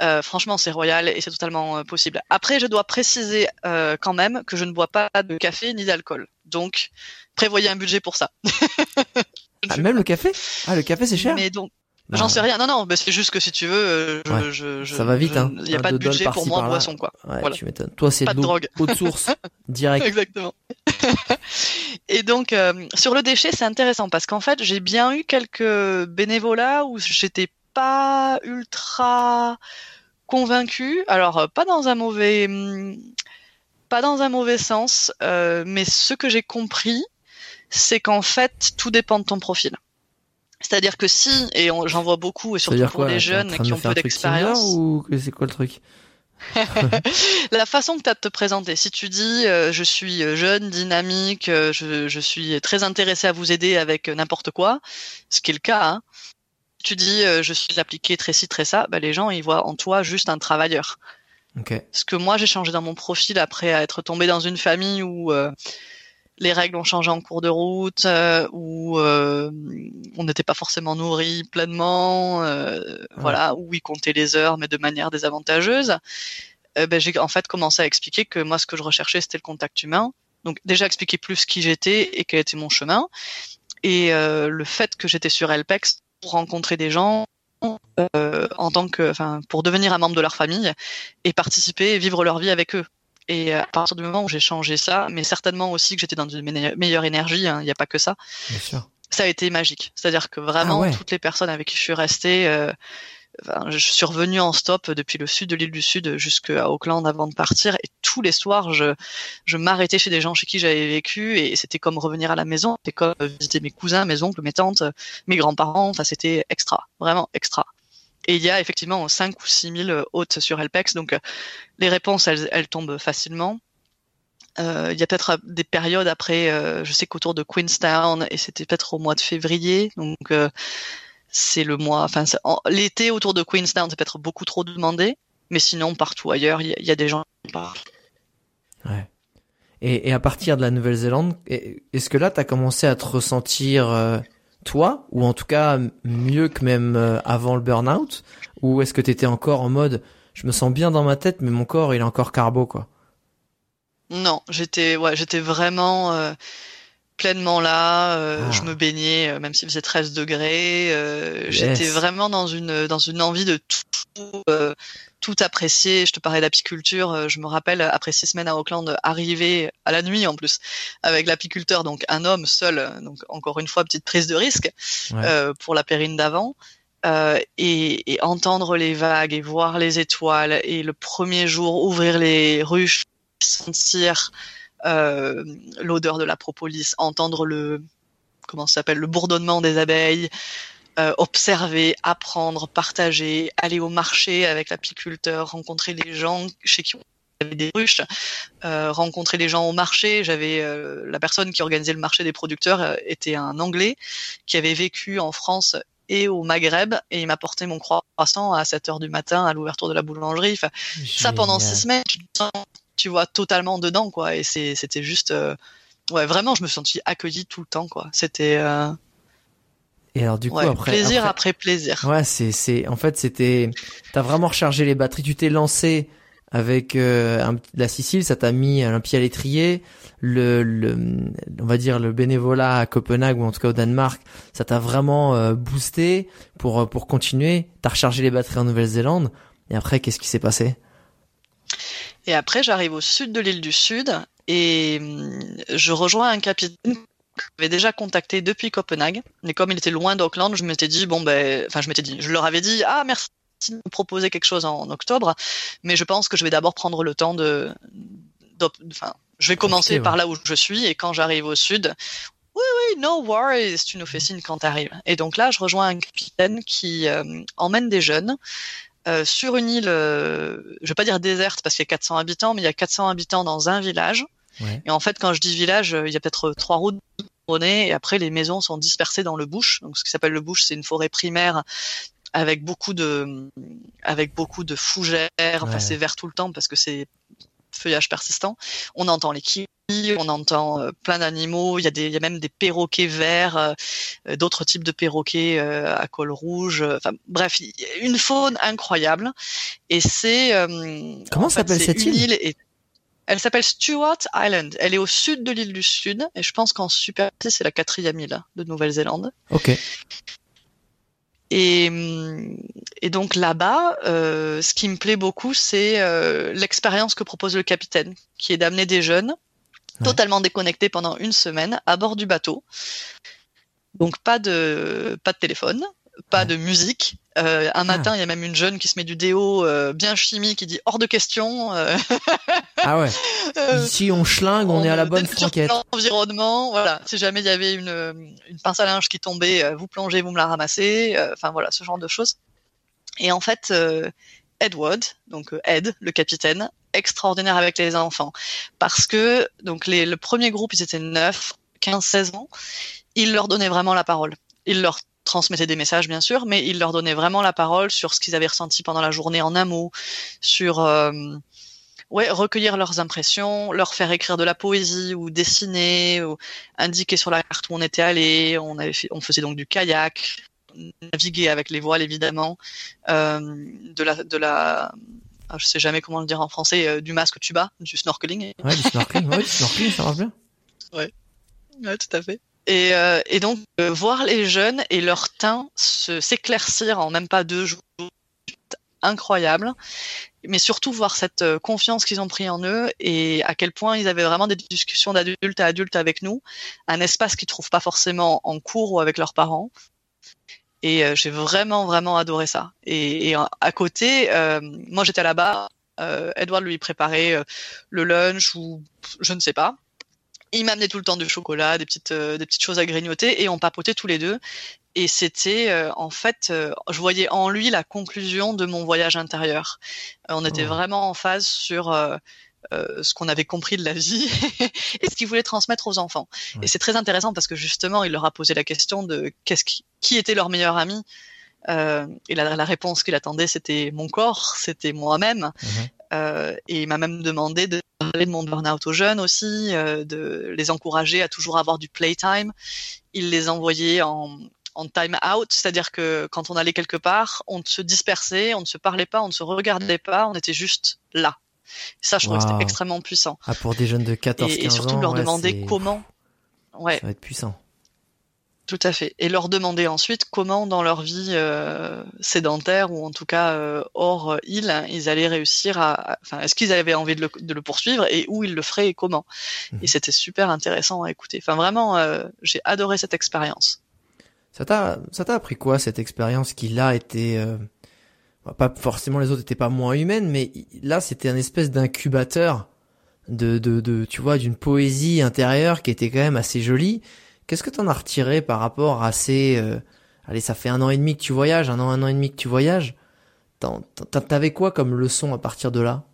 euh, franchement, c'est royal et c'est totalement euh, possible. Après, je dois préciser euh, quand même que je ne bois pas de café ni d'alcool. Donc, prévoyez un budget pour ça. ah, même le café? Ah, le café, c'est cher? Mais donc, J'en sais rien. Non, non, bah, c'est juste que si tu veux, euh, je, ouais. je, je, ça va vite. Il n'y a pas de budget pour moi en boisson, quoi. Ouais, voilà. tu m'étonnes. Toi, c'est de drogue. Haute source, direct. Exactement. Et donc, euh, sur le déchet, c'est intéressant parce qu'en fait, j'ai bien eu quelques bénévolats où j'étais pas ultra convaincue. Alors, euh, pas dans un mauvais, hmm, pas dans un mauvais sens, euh, mais ce que j'ai compris, c'est qu'en fait, tout dépend de ton profil. C'est-à-dire que si, et j'en vois beaucoup, et surtout pour les jeunes qui ont peu d'expérience. Ou c'est quoi le truc? La façon que tu as de te présenter. Si tu dis euh, je suis jeune, dynamique, euh, je, je, suis très intéressé à vous aider avec n'importe quoi, ce qui est le cas. Hein. Tu dis euh, je suis appliqué très ci très ça, bah, les gens ils voient en toi juste un travailleur. Okay. Ce que moi j'ai changé dans mon profil après être tombé dans une famille où euh, les règles ont changé en cours de route, euh, où euh, on n'était pas forcément nourri pleinement, euh, ouais. voilà, où ils comptaient les heures, mais de manière désavantageuse. Ben, j'ai en fait commencé à expliquer que moi, ce que je recherchais, c'était le contact humain. Donc déjà expliquer plus qui j'étais et quel était mon chemin, et le fait que j'étais sur Elpex pour rencontrer des gens. en tant que, enfin, pour devenir un membre de leur famille et participer et vivre leur vie avec eux. Et à partir du moment où j'ai changé ça, mais certainement aussi que j'étais dans une meilleure énergie, il hein, n'y a pas que ça. Bien sûr. Ça a été magique. C'est-à-dire que vraiment, ah ouais. toutes les personnes avec qui je suis restée, euh, enfin, je suis revenue en stop depuis le sud de l'île du Sud jusqu'à Auckland avant de partir. Et tous les soirs, je, je m'arrêtais chez des gens chez qui j'avais vécu et c'était comme revenir à la maison. C'était comme visiter mes cousins, mes oncles, mes tantes, mes grands-parents. Enfin, c'était extra. Vraiment extra. Et il y a effectivement 5 ou 6 000 hôtes sur Elpex, donc les réponses, elles, elles tombent facilement. Euh, il y a peut-être des périodes après, euh, je sais qu'autour de Queenstown, et c'était peut-être au mois de février, donc euh, c'est le mois, enfin l'été autour de Queenstown, c'est peut-être beaucoup trop demandé, mais sinon partout ailleurs, il y, y, a des gens qui. Ouais. Et, et, à partir de la Nouvelle-Zélande, est-ce que là, tu as commencé à te ressentir euh, toi, ou en tout cas mieux que même euh, avant le burn-out, ou est-ce que tu étais encore en mode je me sens bien dans ma tête, mais mon corps il est encore carbo quoi? Non, j'étais ouais, j'étais vraiment euh, pleinement là. Euh, ah. Je me baignais, euh, même s'il faisait 13 degrés. J'étais vraiment dans une dans une envie de tout tout apprécier. Je te parlais d'apiculture. Je me rappelle après six semaines à Auckland, arriver à la nuit en plus avec l'apiculteur, donc un homme seul. Donc encore une fois, petite prise de risque pour la périne d'avant. Euh, et, et, entendre les vagues et voir les étoiles et le premier jour ouvrir les ruches, sentir euh, l'odeur de la propolis, entendre le comment s'appelle le bourdonnement des abeilles, euh, observer, apprendre, partager, aller au marché avec l'apiculteur, rencontrer les gens chez qui on avait des ruches, euh, rencontrer les gens au marché. J'avais euh, la personne qui organisait le marché des producteurs euh, était un Anglais qui avait vécu en France et au Maghreb et il m'a porté mon croissant à 7 heures du matin à l'ouverture de la boulangerie. Enfin, ça pendant six semaines, tu, vois totalement dedans quoi. Et c'était juste, euh, ouais, vraiment, je me suis sentie accueillie tout le temps quoi. C'était euh... Et alors du coup après plaisir après, plaisir. Ouais, c'est c'est en fait c'était t'as vraiment rechargé les batteries, tu t'es lancé avec euh, la Sicile, ça t'a mis un pied à l'étrier. Le, le, on va dire le bénévolat à Copenhague ou en tout cas au Danemark, ça t'a vraiment euh, boosté pour pour continuer. T'as rechargé les batteries en Nouvelle-Zélande. Et après, qu'est-ce qui s'est passé? Et après, j'arrive au sud de l'île du Sud et hum, je rejoins un capitaine que j'avais déjà contacté depuis Copenhague. Mais comme il était loin d'Auckland, je m'étais dit bon ben, enfin je m'étais dit, je leur avais dit ah merci de me proposer quelque chose en, octobre, mais je pense que je vais d'abord prendre le temps de, enfin, je vais commencer par là où je suis et quand j'arrive au sud, oui, oui, no worries, tu nous fais signe quand t'arrives. Et donc là, je rejoins un capitaine qui euh, emmène des jeunes euh, sur une île, euh, je vais pas dire déserte parce qu'il y a 400 habitants, mais il y a 400 habitants dans un village. Et en fait, quand je dis village, il y a peut-être trois routes et après les maisons sont dispersées dans le bush. Donc ce qui s'appelle le bush, c'est une forêt primaire avec beaucoup de avec beaucoup de fougères. Enfin, c'est vert tout le temps parce que c'est feuillage persistant. On entend les kiwis, on entend euh, plein d'animaux. Il y a des, il y a même des perroquets verts, euh, d'autres types de perroquets euh, à col rouge. Enfin, bref, une faune incroyable. Et c'est comment s'appelle cette île, et, Elle s'appelle Stewart Island. Elle est au sud de l'île du Sud, et je pense qu'en superficie c'est la quatrième île de Nouvelle-Zélande. Ok. Et, et donc là-bas, euh, ce qui me plaît beaucoup, c'est euh, l'expérience que propose le capitaine, qui est d'amener des jeunes totalement déconnectés pendant une semaine à bord du bateau. Donc pas de pas de téléphone, pas de musique. Euh, un matin, ah. il y a même une jeune qui se met du déo euh, bien chimique qui dit hors de question. Euh. ah ouais. Ici, on schlingue, on, est à la bonne franquette. Environnement, voilà. Si jamais il y avait une, une pince à linge qui tombait, vous plongez, vous me la ramassez. Enfin voilà, ce genre de choses. Et en fait, Edward, donc Ed, le capitaine, extraordinaire avec les enfants, parce que donc les, le premier groupe, ils étaient 9, 15, 16 ans. Il leur donnait vraiment la parole. Il leur transmettait des messages bien sûr, mais il leur donnait vraiment la parole sur ce qu'ils avaient ressenti pendant la journée en un mot, sur euh, ouais recueillir leurs impressions, leur faire écrire de la poésie ou dessiner, ou indiquer sur la carte où on était allé. On avait on faisait donc du kayak, naviguer avec les voiles évidemment, euh, de la de la ah, je sais jamais comment le dire en français, euh, du masque tuba, du snorkeling. Ouais, du snorkeling, ouais, du snorkeling, ça marche bien. Ouais. ouais, tout à fait. Et, euh, et donc euh, voir les jeunes et leur teint s'éclaircir en même pas deux jours, incroyable. Mais surtout voir cette euh, confiance qu'ils ont pris en eux et à quel point ils avaient vraiment des discussions d'adulte à adulte avec nous, un espace qu'ils trouvent pas forcément en cours ou avec leurs parents. Et j'ai vraiment vraiment adoré ça. Et, et à côté, moi j'étais là-bas. Edward lui préparait le lunch ou je ne sais pas il m'amenait tout le temps du chocolat, des petites, euh, des petites choses à grignoter et on papotait tous les deux. Et c'était euh, en fait, euh, je voyais en lui la conclusion de mon voyage intérieur. on était oh. vraiment en phase sur ce qu'on avait compris de la vie et ce qu'il voulait transmettre aux enfants. Et c'est très intéressant parce que justement, il leur a posé la question de qu'est-ce qui, qui était leur meilleur ami. et la, la réponse qu'il attendait, c'était mon corps, c'était moi-même. Mm-hmm. Euh, et il m'a même demandé de parler de mon burn-out aux jeunes aussi, euh, de les encourager à toujours avoir du playtime. Il les envoyait en, en time out, c'est-à-dire que quand on allait quelque part, on se dispersait, on ne se parlait pas, on ne se regardait pas, on était juste là. Ça, je trouve que c'était extrêmement puissant. Ah, pour des jeunes de 14 15 ans. Et surtout leur demander comment. Ouais. Ça va être puissant. Tout à fait. Et leur demander ensuite comment dans leur vie euh, sédentaire ou en tout cas euh, hors île, ils allaient réussir à. Enfin, est-ce qu'ils avaient envie de le, de le, poursuivre et où ils le feraient et comment. Mhm. Et c'était super intéressant à écouter. Enfin, vraiment, euh, j'ai adoré cette expérience. Ça t'a, ça t'a appris quoi cette expérience qui là était euh, pas forcément les autres étaient pas moins humaines, mais là c'était un espèce d'incubateur de, de, de, tu vois, d'une poésie intérieure qui était quand même assez jolie Qu'est-ce que t'en as retiré par rapport à ces... Euh, allez, ça fait un an et demi que tu voyages, un an, un an et demi que tu voyages. T'avais quoi comme leçon à partir de là?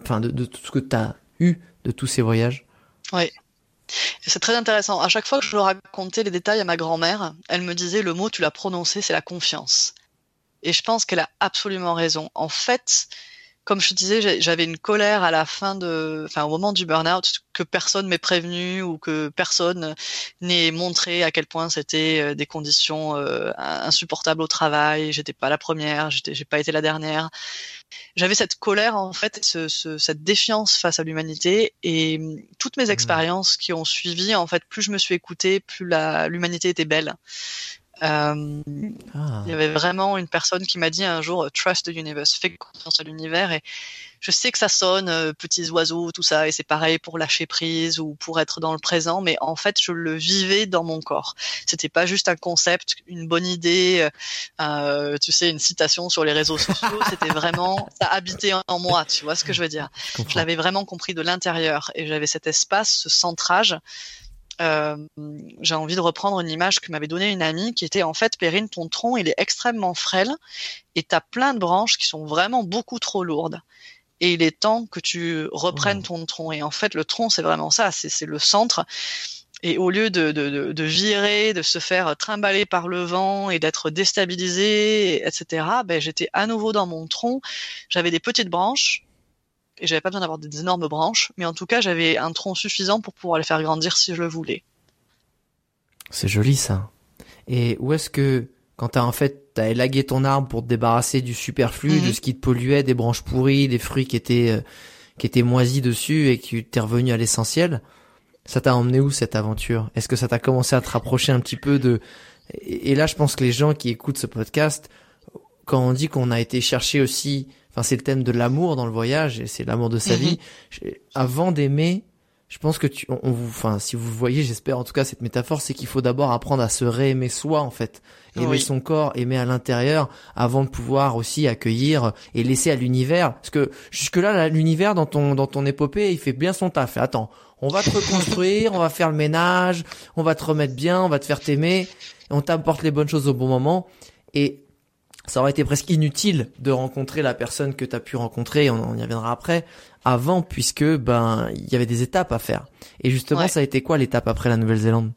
Enfin, de, de, tout ce que t'as eu de tous ces voyages? Oui. C'est très intéressant. À chaque fois que je racontais les détails à ma grand-mère, elle me disait le mot, tu l'as prononcé, c'est la confiance. Et je pense qu'elle a absolument raison. En fait, comme je te disais, j'avais une colère à la fin de, enfin au moment du burn-out que personne m'ait prévenu ou que personne n'ait montré à quel point c'était euh, des conditions euh, insupportables au travail. J'étais pas la première, j'ai pas été la dernière. J'avais cette colère en fait, ce, ce, cette défiance face à l'humanité et hum, toutes mes mmh. expériences qui ont suivi en fait, plus je me suis écoutée, plus l'humanité était belle. Euh, ah. Il y avait vraiment une personne qui m'a dit un jour Trust the universe, fais confiance à l'univers. Et je sais que ça sonne, euh, petits oiseaux, tout ça, et c'est pareil pour lâcher prise ou pour être dans le présent, mais en fait, je le vivais dans mon corps. C'était pas juste un concept, une bonne idée, euh, tu sais, une citation sur les réseaux sociaux. C'était vraiment, ça habitait en moi, tu vois ce que je veux dire. Je l'avais vraiment compris de l'intérieur et j'avais cet espace, ce centrage euh, j'ai envie de reprendre une image que m'avait donnée une amie qui était en fait Perrine, ton tronc il est extrêmement frêle et tu as plein de branches qui sont vraiment beaucoup trop lourdes. Et il est temps que tu reprennes ton tronc. Et en fait, le tronc, c'est vraiment ça, c'est le centre. Et au lieu de, de, de, virer, de se faire trimballer par le vent et d'être déstabilisé, etc., ben, j'étais à nouveau dans mon tronc. J'avais des petites branches et j'avais pas besoin d'avoir des énormes branches, mais en tout cas j'avais un tronc suffisant pour pouvoir les faire grandir si je le voulais. C'est joli ça. Et où est-ce que quand t'as en fait t'as élagué ton arbre pour te débarrasser du superflu, de mhm. ce qui te polluait, des branches pourries, des fruits qui étaient euh, qui étaient moisis dessus et que t'es revenu à l'essentiel, ça t'a emmené où cette aventure? Est-ce que ça t'a commencé à te rapprocher un petit peu de et là je pense que les gens qui écoutent ce podcast quand on dit qu'on a été chercher aussi enfin c'est le thème de l'amour dans le voyage et c'est l'amour de sa mhm. vie. Avant d'aimer, je pense que tu, on, vous, enfin si vous voyez, j'espère en tout cas cette métaphore, c'est qu'il faut d'abord apprendre à se réaimer soi en fait, aimer son corps, aimer à l'intérieur, avant de pouvoir aussi accueillir et laisser à l'univers. Parce que jusque là, l'univers dans ton dans ton épopée, il fait bien son taf. Attends, on va te reconstruire, on va faire le ménage, on va te remettre bien, on va te faire t'aimer, on t'apporte les bonnes choses au bon moment. Et ça aurait été presque inutile de rencontrer la personne que tu as pu rencontrer, on, y reviendra après, avant, puisque ben il y avait des étapes à faire. Et justement, ça a été quoi l'étape après la Nouvelle-Zélande?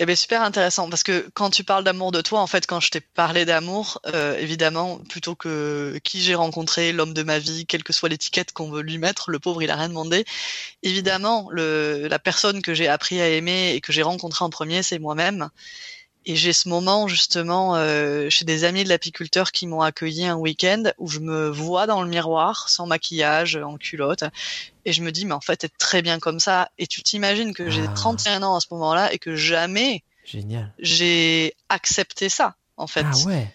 Eh bien, super intéressant parce que quand tu parles d'amour de toi, en fait, quand je t'ai parlé d'amour, euh, évidemment, plutôt que qui j'ai rencontré, l'homme de ma vie, quelle que soit l'étiquette qu'on veut lui mettre, le pauvre, il a rien demandé. Évidemment, le, la personne que j'ai appris à aimer et que j'ai rencontrée en premier, c'est moi-même. Et j'ai ce moment justement euh, chez des amis de l'apiculteur qui m'ont accueilli un week-end où je me vois dans le miroir sans maquillage, en culotte, et je me dis mais en fait t'es très bien comme ça. Et tu t'imagines que j'ai 31 ah. ans à ce moment-là et que jamais j'ai accepté ça en fait. Ah ouais.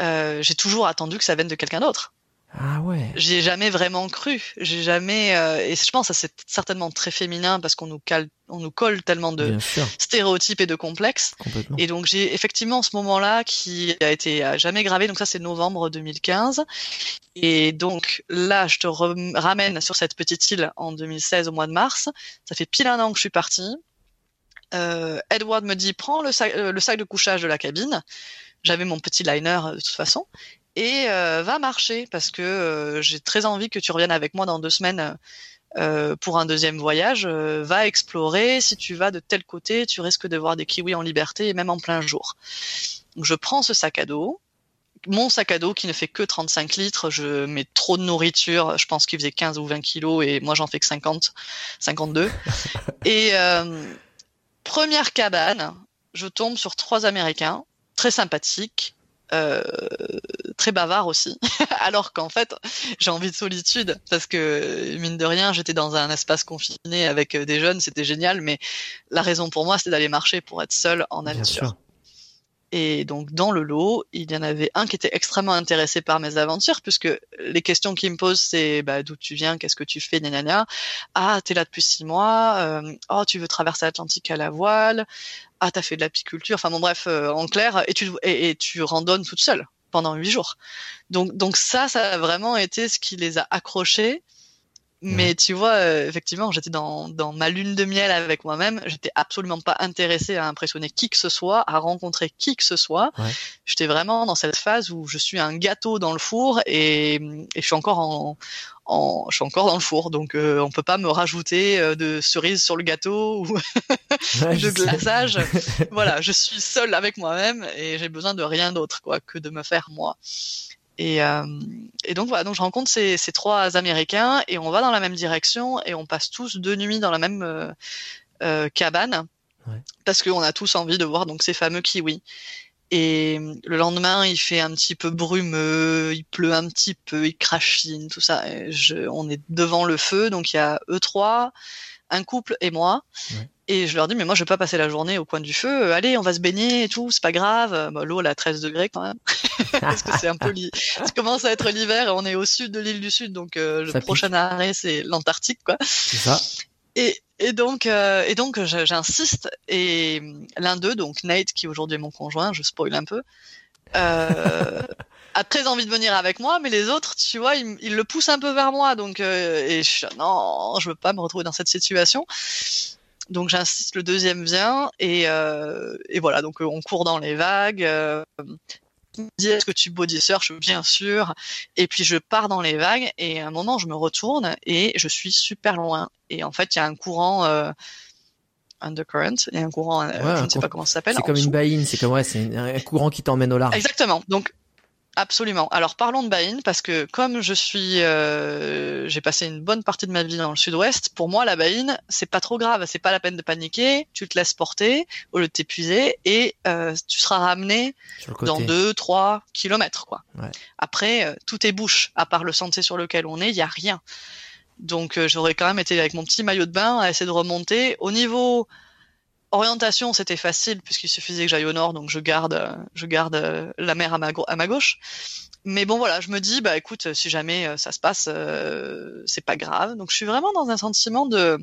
Euh, j'ai toujours attendu que ça vienne de quelqu'un d'autre. Ah ouais. J'y ai jamais vraiment cru. J'ai jamais euh, et je pense que c'est certainement très féminin parce qu'on nous cale, on nous colle tellement de stéréotypes et de complexes. Et donc j'ai effectivement ce moment-là qui a été jamais gravé. Donc ça c'est novembre 2015. Et donc là je te ramène sur cette petite île en 2016 au mois de mars. Ça fait pile un an que je suis partie. Euh, Edward me dit prends le sac, euh, le sac de couchage de la cabine. J'avais mon petit liner de toute façon et euh, va marcher parce que euh, j'ai très envie que tu reviennes avec moi dans deux semaines euh, pour un deuxième voyage. va explorer. Si tu vas de tel côté, tu risques de voir des kiwis en liberté et même en plein jour. Donc je prends ce sac à dos. Mon sac à dos qui ne fait que 35 litres, je mets trop de nourriture, je pense qu'il faisait 15 ou 20 kilos et moi j'en fais que 50, 52. et première cabane, je tombe sur trois Américains, très sympathiques, euh, très bavard aussi, alors qu'en fait j'ai envie de solitude parce que mine de rien j'étais dans un espace confiné avec euh, des jeunes, c'était génial, mais la raison pour moi c'était d'aller marcher pour être seul en nature. Et donc dans le lot, il y en avait un qui était extrêmement intéressé par mes aventures, puisque les questions qu'il me pose, c'est bah, d'où tu viens, qu'est-ce que tu fais, nanana. Ah, t'es là depuis six mois. Euh, oh, tu veux traverser l'Atlantique à la voile. Ah, t'as fait de l'apiculture. Enfin bon, bref, euh, en clair, et tu et, et tu randonnes toute seule pendant huit jours. Donc donc ça, ça a vraiment été ce qui les a accrochés mais tu vois, euh, effectivement, j'étais dans, dans ma lune de miel avec moi-même. J'étais absolument pas intéressée à impressionner qui que ce soit, à rencontrer qui que ce soit. J'étais vraiment dans cette phase où je suis un gâteau dans le four et, et je suis encore en, en, je suis encore dans le four. Donc euh, on peut pas me rajouter euh, de cerises sur le gâteau ou de glaçage. voilà, je suis seule avec moi-même et j'ai besoin de rien d'autre quoi que de me faire moi. Et, euh, et, donc voilà, donc je rencontre ces, ces, trois Américains et on va dans la même direction et on passe tous deux nuits dans la même euh, cabane ouais. parce qu'on a tous envie de voir donc ces fameux kiwis. Et le lendemain, il fait un petit peu brumeux, il pleut un petit peu, il crachine, tout ça. Je, on est devant le feu, donc il y a eux trois, un couple et moi. Ouais. Et je leur dis, mais moi, je vais pas passer la journée au coin du feu. Allez, on va se baigner et tout, c'est pas grave. Bah, L'eau, elle a 13 degrés quand même. Parce que c'est un peu, ça commence à être l'hiver on est au sud de l'île du Sud. Donc, euh, le ça prochain pique. arrêt, c'est l'Antarctique, quoi. C'est ça. Et, et donc, euh, et donc, j'insiste. Et l'un d'eux, donc Nate, qui aujourd'hui est mon conjoint, je spoil un peu, euh, a très envie de venir avec moi, mais les autres, tu vois, ils, ils le poussent un peu vers moi. Donc, euh, et je non, je veux pas me retrouver dans cette situation. Donc j'insiste, le deuxième vient et, euh, et voilà. Donc on court dans les vagues. Euh, me dit est-ce que tu body search Bien sûr. Et puis je pars dans les vagues et à un moment je me retourne et je suis super loin. Et en fait il y a un courant. Euh, undercurrent, il y a un courant, ouais, je ne sais pas comment ça s'appelle. C'est comme une baïne, c'est comme ouais, c'est un courant qui t'emmène au large. Exactement. Donc Absolument. Alors parlons de Baïn parce que comme je suis, euh, j'ai passé une bonne partie de ma vie dans le Sud-Ouest. Pour moi, la Baïn, c'est pas trop grave. C'est pas la peine de paniquer. Tu te laisses porter au lieu de t'épuiser et euh, tu seras ramené dans deux, trois kilomètres, quoi. Ouais. Après, euh, tout est bouche. À part le sentier sur lequel on est, il y a rien. Donc, j'aurais quand même été avec mon petit maillot de bain à essayer de remonter. Au niveau Orientation, c'était facile puisqu'il suffisait que j'aille au nord, donc je garde, je garde la mer à ma, à ma gauche. Mais bon, voilà, je me dis, bah écoute, si jamais euh, ça se passe, euh, c'est pas grave. Donc je suis vraiment dans un sentiment de,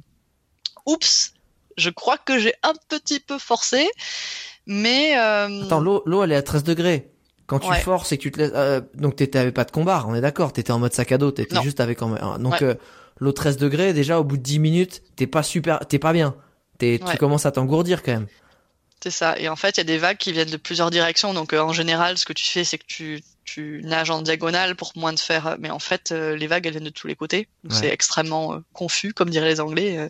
oups, je crois que j'ai un petit peu forcé, mais. Euh... Attends, l'eau, l'eau, elle est à 13 degrés. Quand tu ouais. forces et que tu te laisses, euh, donc t'avais pas de combat, on est d'accord, t'étais en mode sac à dos, t'étais juste avec en, donc ouais. Euh, l'eau 13 degrés, déjà au bout de 10 minutes, t'es pas super, t'es pas bien ouais. tu commences à t'engourdir quand même. C'est ça. Et en fait, il y a des vagues qui viennent de plusieurs directions. Donc, euh, en général, ce que tu fais, c'est que tu, tu nages en diagonale pour moins de faire. Mais en fait, euh, les vagues, elles viennent de tous les côtés. Ouais. C'est extrêmement euh, confus, comme diraient les Anglais.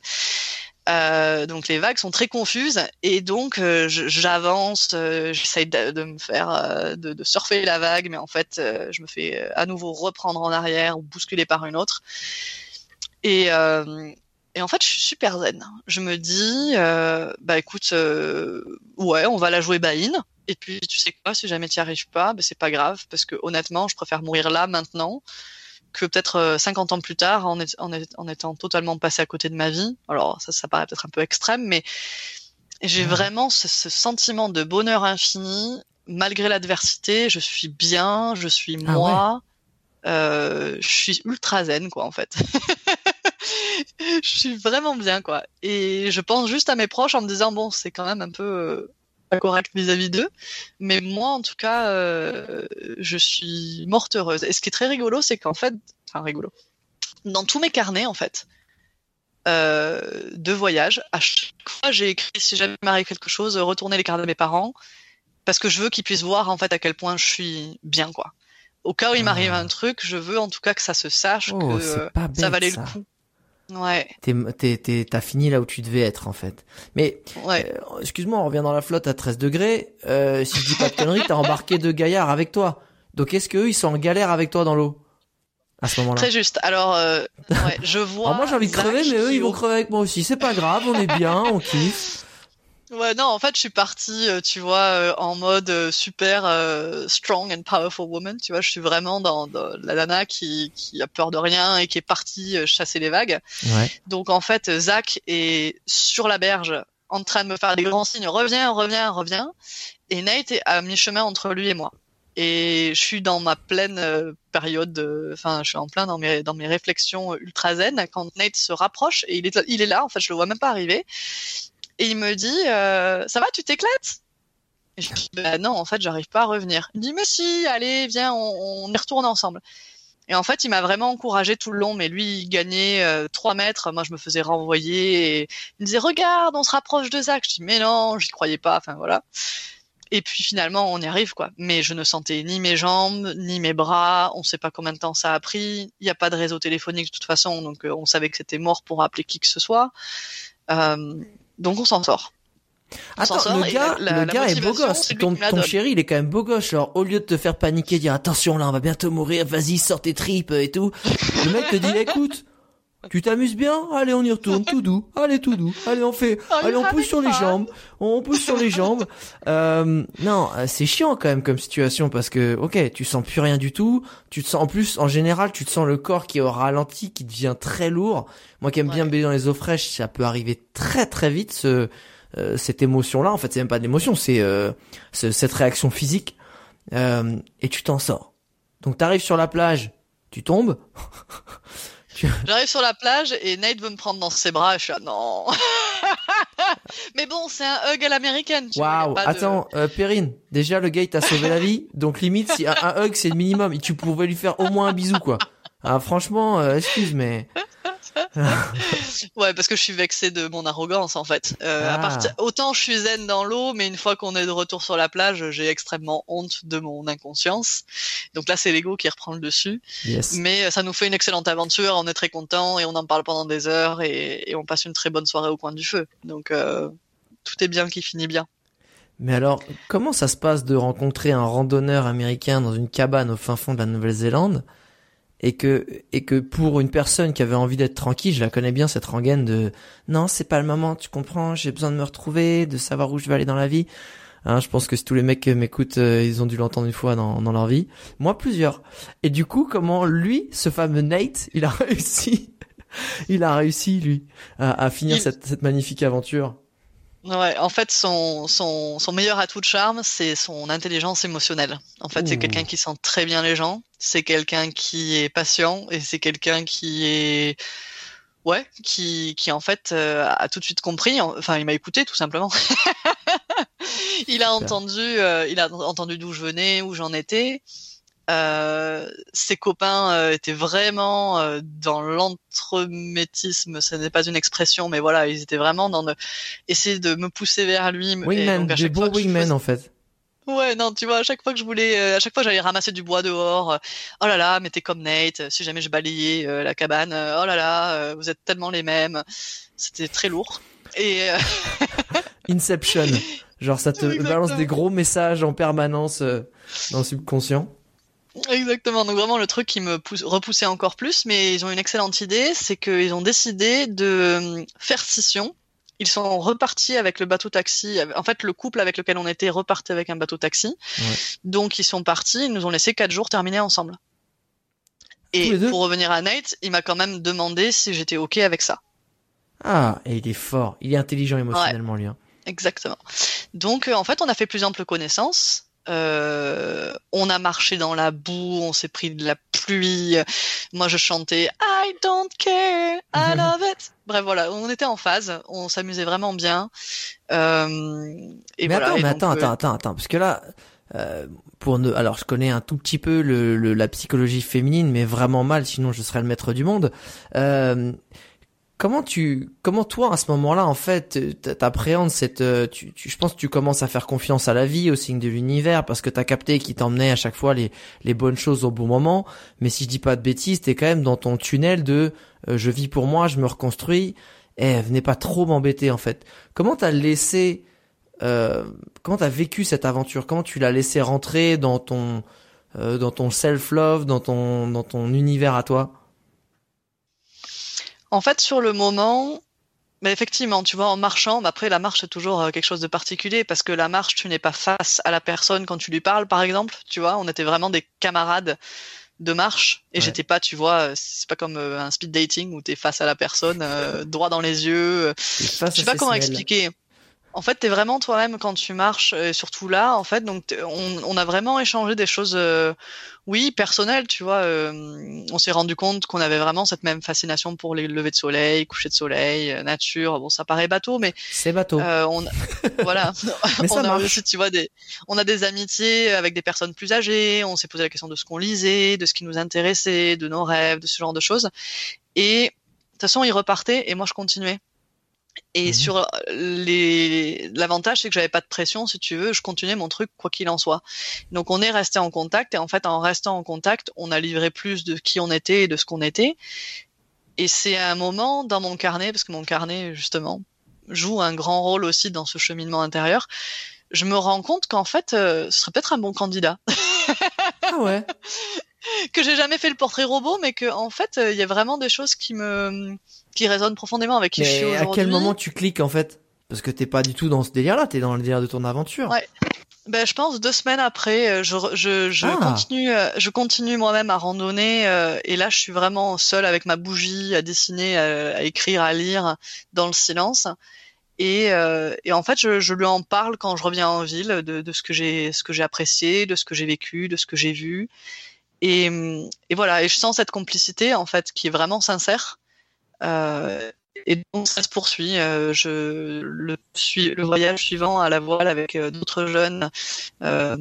Donc les vagues sont très confuses et donc j'avance, j'essaye de, de, me faire de, de, surfer la vague, mais en fait je me fais à nouveau reprendre en arrière ou bousculer par une autre. Et, et en fait, je suis super zen. Je me dis, euh, bah écoute, euh, ouais, on va la jouer buy-in. Et puis, tu sais quoi, si jamais tu n'y arrives pas, bah, c'est pas grave, parce que honnêtement, je préfère mourir là, maintenant, que peut-être 50 euh, ans plus tard, en, est, en, est, en, étant totalement passé à côté de ma vie. Alors, ça, ça paraît peut-être un peu extrême, mais j'ai vraiment ce, ce, sentiment de bonheur infini. Malgré l'adversité, je suis bien, je suis moi. Ah ouais. je suis ultra zen, quoi, en fait. je suis vraiment bien, quoi. Et je pense juste à mes proches en me disant, bon, c'est quand même un peu euh, pas correct vis-à-vis d'eux. Mais moi, en tout cas, euh, je suis morte heureuse. Et ce qui est très rigolo, c'est qu'en fait, enfin, rigolo. Dans tous mes carnets, en fait, euh, de voyage, à chaque fois, j'ai écrit, si jamais m'arrive quelque chose, retourner les carnets de mes parents, parce que je veux qu'ils puissent voir, en fait, à quel point je suis bien, quoi au cas où il m'arrive ah. un truc, je veux en tout cas que ça se sache oh, que euh, ça valait ça. le coup. Ouais. T'as fini là où tu devais être en fait. Mais ouais. euh, excuse-moi, on revient dans la flotte à 13 degrés. Euh, si je dis pas de conneries, t'as embarqué deux gaillards avec toi. Donc est-ce qu'eux ils sont en galère avec toi dans l'eau à ce moment-là? Très juste. Alors euh, ouais, je vois. Alors moi j'ai envie de crever, mais eux ils vont crever avec moi aussi. C'est pas grave, on est bien, on kiffe. Ouais, non, en fait, je suis partie, euh, tu vois, euh, en mode euh, super strong and powerful woman. Tu vois, je suis vraiment dans, la nana qui, qui a peur de rien et qui est partie chasser les vagues. Ouais. Donc, en fait, Zach est sur la berge en train de me faire des grands signes. Reviens, reviens, reviens. Et Nate est à mi-chemin entre lui et moi. Et je suis dans ma pleine période, enfin, je suis en plein dans mes dans mes réflexions ultra zen quand Nate se rapproche et il est il est là. En fait, je le vois même pas arriver et il me dit, euh, ça va, tu t'éclates? Et je dis, bah non, en fait, j'arrive pas à revenir. Il me dit, mais si, allez, viens, on, y retourne ensemble. Et en fait, il m'a vraiment encouragé tout le long, mais lui, il gagnait euh, 3 mètres, moi je me faisais renvoyer, et il me disait, regarde, on se rapproche de Zach. Je dis, mais non, j'y croyais pas, enfin voilà. Et puis finalement, on y arrive, quoi. Mais je ne sentais ni mes jambes, ni mes bras, on sait pas combien de temps ça a pris, il n'y a pas de réseau téléphonique de toute façon, donc euh, on savait que c'était mort pour appeler qui que ce soit. Euh, donc on s'en sort. Attends, le gars, le gars est beau gosse. ton, ton chéri, il est quand même beau gosse. Genre, au lieu de te faire paniquer, dire attention là, on va bientôt mourir, vas-y, sors tes tripes et tout. Le mec te dit, écoute, tu t'amuses bien Allez, on y retourne, tout doux. Allez, tout doux. Allez, on fait. Allez, on pousse sur les jambes. On pousse sur les jambes. Euh, non, euh, c'est chiant quand même comme situation parce que, ok, tu sens plus rien du tout. Tu te sens, en plus, en général, tu te sens le corps qui est au ralenti, qui devient très lourd. Moi qui aime bien me dans les eaux fraîches, ça peut arriver très très vite. Ce, euh, cette émotion-là, en fait, c'est même pas de l'émotion, c'est euh, cette réaction physique. et tu t'en sors. Donc t'arrives sur la plage, tu tombes. J'arrive sur la plage et Nate veut me prendre dans ses bras et je suis ah non. Mais bon, c'est un hug à l'américaine. Waouh, attends, euh, Perrine, déjà le gars il t'a sauvé la vie, donc limite si un, un hug c'est le minimum, tu pouvais lui faire au moins un bisou quoi. Ah franchement, euh, excuse mais ouais, parce que je suis vexé de mon arrogance en fait. Euh, à ah. Autant je suis zen dans l'eau, mais une fois qu'on est de retour sur la plage, j'ai extrêmement honte de mon inconscience. Donc là, c'est l'ego qui reprend le dessus. Mais euh, ça nous fait une excellente aventure, on est très content et on en parle pendant des heures et, on passe une très bonne soirée au coin du feu. Donc euh, tout est bien qui finit bien. Mais alors, comment ça se passe de rencontrer un randonneur américain dans une cabane au fin fond de la Nouvelle-Zélande et que et que pour une personne qui avait envie d'être tranquille, je la connais bien cette rengaine de non, c'est pas le moment, tu comprends, j'ai besoin de me retrouver, de savoir où je vais aller dans la vie. Hein, je pense que si tous les mecs m'écoutent, euh, ils ont dû l'entendre une fois dans, dans leur vie. Moi, plusieurs. Et du coup, comment lui, ce fameux Nate, il a réussi, il a réussi lui à, finir cette, cette magnifique aventure? Ouais, en fait, son, son, son meilleur atout de charme, c'est son intelligence émotionnelle. En fait, c'est quelqu'un qui sent très bien les gens, c'est quelqu'un qui est patient et c'est quelqu'un qui est ouais, qui, qui en fait euh, a tout de suite compris. Enfin, il m'a écouté tout simplement. il a entendu, euh, il a entendu d'où je venais, où j'en étais. Euh, ses copains euh, étaient vraiment euh, dans l'entremétisme, ce n'est pas une expression, mais voilà, ils étaient vraiment dans le essayer de me pousser vers lui. Wingman, des bons wingmen en fait. Ouais, non, tu vois, à chaque fois que je voulais, à chaque fois j'allais ramasser du bois dehors, oh là là, mais t'es comme Nate, si jamais je balayais la cabane, oh là là, vous êtes tellement les mêmes. C'était très lourd. Et Inception, genre ça te balance des gros messages en permanence dans le subconscient. Exactement. Donc vraiment le truc qui me pousse, repoussait encore plus, mais ils ont une excellente idée, c'est qu'ils ont décidé de euh, faire scission. Ils sont repartis avec le bateau taxi. En fait, le couple avec lequel on était repartait avec un bateau taxi. Donc ils sont partis. Ils nous ont laissé quatre jours terminer ensemble. Et pour revenir à Nate, il m'a quand même demandé si j'étais ok avec ça. Ah, et il est fort. Il est intelligent émotionnellement, lui. Hein. Exactement. Donc, euh, en fait, on a fait plus ample connaissance. Euh, on a marché dans la boue, on s'est pris de la pluie. Moi, je chantais I don't care, I love it. Bref, voilà, on était en phase, on s'amusait vraiment bien. Euh, et mais voilà, attends, mais attends, attends, attends, attends, parce que là, euh, pour ne, alors je connais un tout petit peu le, la psychologie féminine, mais vraiment mal, sinon je serais le maître du monde. Euh, Comment tu, comment toi à ce moment-là en fait, t'appréhendes cette, euh, tu, tu, je pense que tu commences à faire confiance à la vie, au signe de l'univers, parce que t'as capté qu'il t'emmenait à chaque fois les, les bonnes choses au bon moment. Mais si je dis pas de bêtises, t'es quand même dans ton tunnel de, euh, je vis pour moi, je me reconstruis. Eh, venez pas trop m'embêter en fait. Comment t'as laissé, euh, comment t'as vécu cette aventure? Comment tu l'as laissé rentrer dans ton, euh, dans ton self love, dans ton, dans ton univers à toi? En fait, sur le moment, Mais effectivement, tu vois, en marchant, bah, après la marche c'est toujours euh, quelque chose de particulier parce que la marche, tu n'es pas face à la personne quand tu lui parles, par exemple. Tu vois, on était vraiment des camarades de marche et j'étais pas, tu vois, c'est pas comme euh, un speed dating où t'es face à la personne, euh, droit dans les yeux. Je sais pas comment expliquer. En fait, t'es vraiment toi-même quand tu marches, et surtout là, en fait. Donc, on, on a vraiment échangé des choses, euh, oui, personnelles, tu vois. Euh, on s'est rendu compte qu'on avait vraiment cette même fascination pour les levées de soleil, coucher de soleil, euh, nature. Bon, ça paraît bateau, mais c'est bateau. on, voilà. mais ça on marche. a aussi, tu vois, des, on a des amitiés avec des personnes plus âgées. On s'est posé la question de ce qu'on lisait, de ce qui nous intéressait, de nos rêves, de ce genre de choses. Et de toute façon, il repartait et moi, je continuais. Et mmh. sur les, l'avantage, c'est que j'avais pas de pression, si tu veux, je continuais mon truc quoi qu'il en soit. Donc on est resté en contact et en fait, en restant en contact, on a livré plus de qui on était et de ce qu'on était. Et c'est un moment dans mon carnet, parce que mon carnet justement joue un grand rôle aussi dans ce cheminement intérieur. Je me rends compte qu'en fait, euh, ce serait peut-être un bon candidat. ah ouais. que j'ai jamais fait le portrait robot, mais que en fait, il y a vraiment des choses qui me qui résonne profondément avec qui je suis aujourd'hui. à quel moment tu cliques en fait? Parce que t'es pas du tout dans ce délire-là, t'es dans le délire de ton aventure. Ouais. Ben, je pense deux semaines après, euh, je, je, je ah. continue, euh, je continue moi-même à randonner euh, et là je suis vraiment seule avec ma bougie à dessiner, à, écrire, à lire dans le silence. Et, et en fait, je, je, lui en parle quand je reviens en ville de, de ce que j'ai, ce que j'ai apprécié, de ce que j'ai vécu, de ce que j'ai vu. Et, et voilà, et je sens cette complicité en fait qui est vraiment sincère. Euh, et donc ça se poursuit. Euh, je le, le voyage suivant à la voile avec euh, d'autres jeunes. Ben,